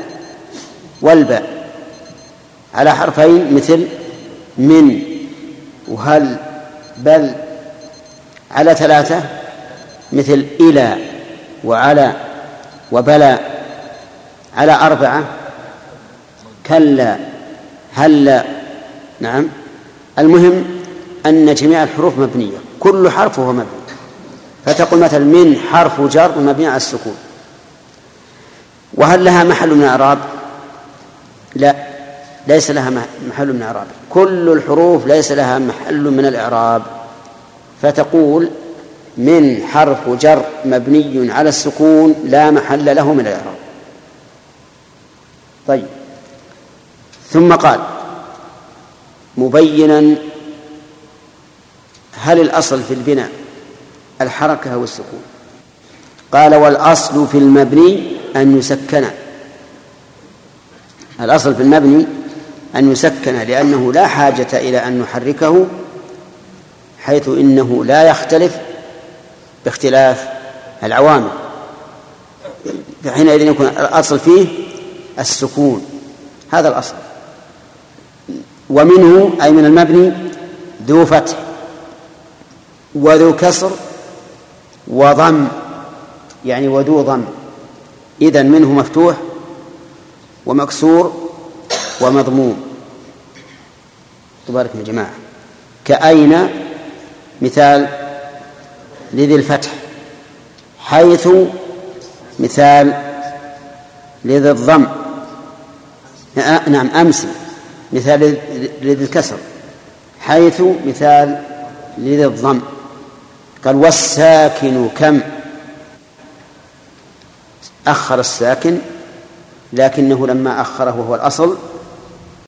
والباء. على حرفين مثل من وهل بل. على ثلاثة مثل إلى وعلى وبلى على أربعة. كلا. هلا. نعم. المهم أن جميع الحروف مبنية كل حرف هو مبني. فتقول مثلا من حرف جر مبني على السكون. وهل لها محل من الإعراب؟ لا ليس لها محل من الإعراب. كل الحروف ليس لها محل من الإعراب. فتقول من حرف جر مبني على السكون لا محل له من الإعراب. طيب. ثم قال مبينا هل الأصل في البناء الحركة أو السكون؟ قال والأصل في المبني أن يسكن. الأصل في المبني أن يسكن لأنه لا حاجة إلى أن نحركه حيث إنه لا يختلف باختلاف العوامل. فحينئذ يكون الأصل فيه السكون. هذا الأصل. ومنه أي من المبني ذو فتح وذو كسر وضم يعني وذو ضم. إذا منه مفتوح ومكسور ومضموم. تبارك يا جماعة. كأين؟ مثال لذي الفتح. حيث مثال لذي الضم. آه، نعم أمس. مثال لذي الكسر حيث مثال لذي الضم. قال والساكن كم؟ أخر الساكن لكنه لما أخره وهو الأصل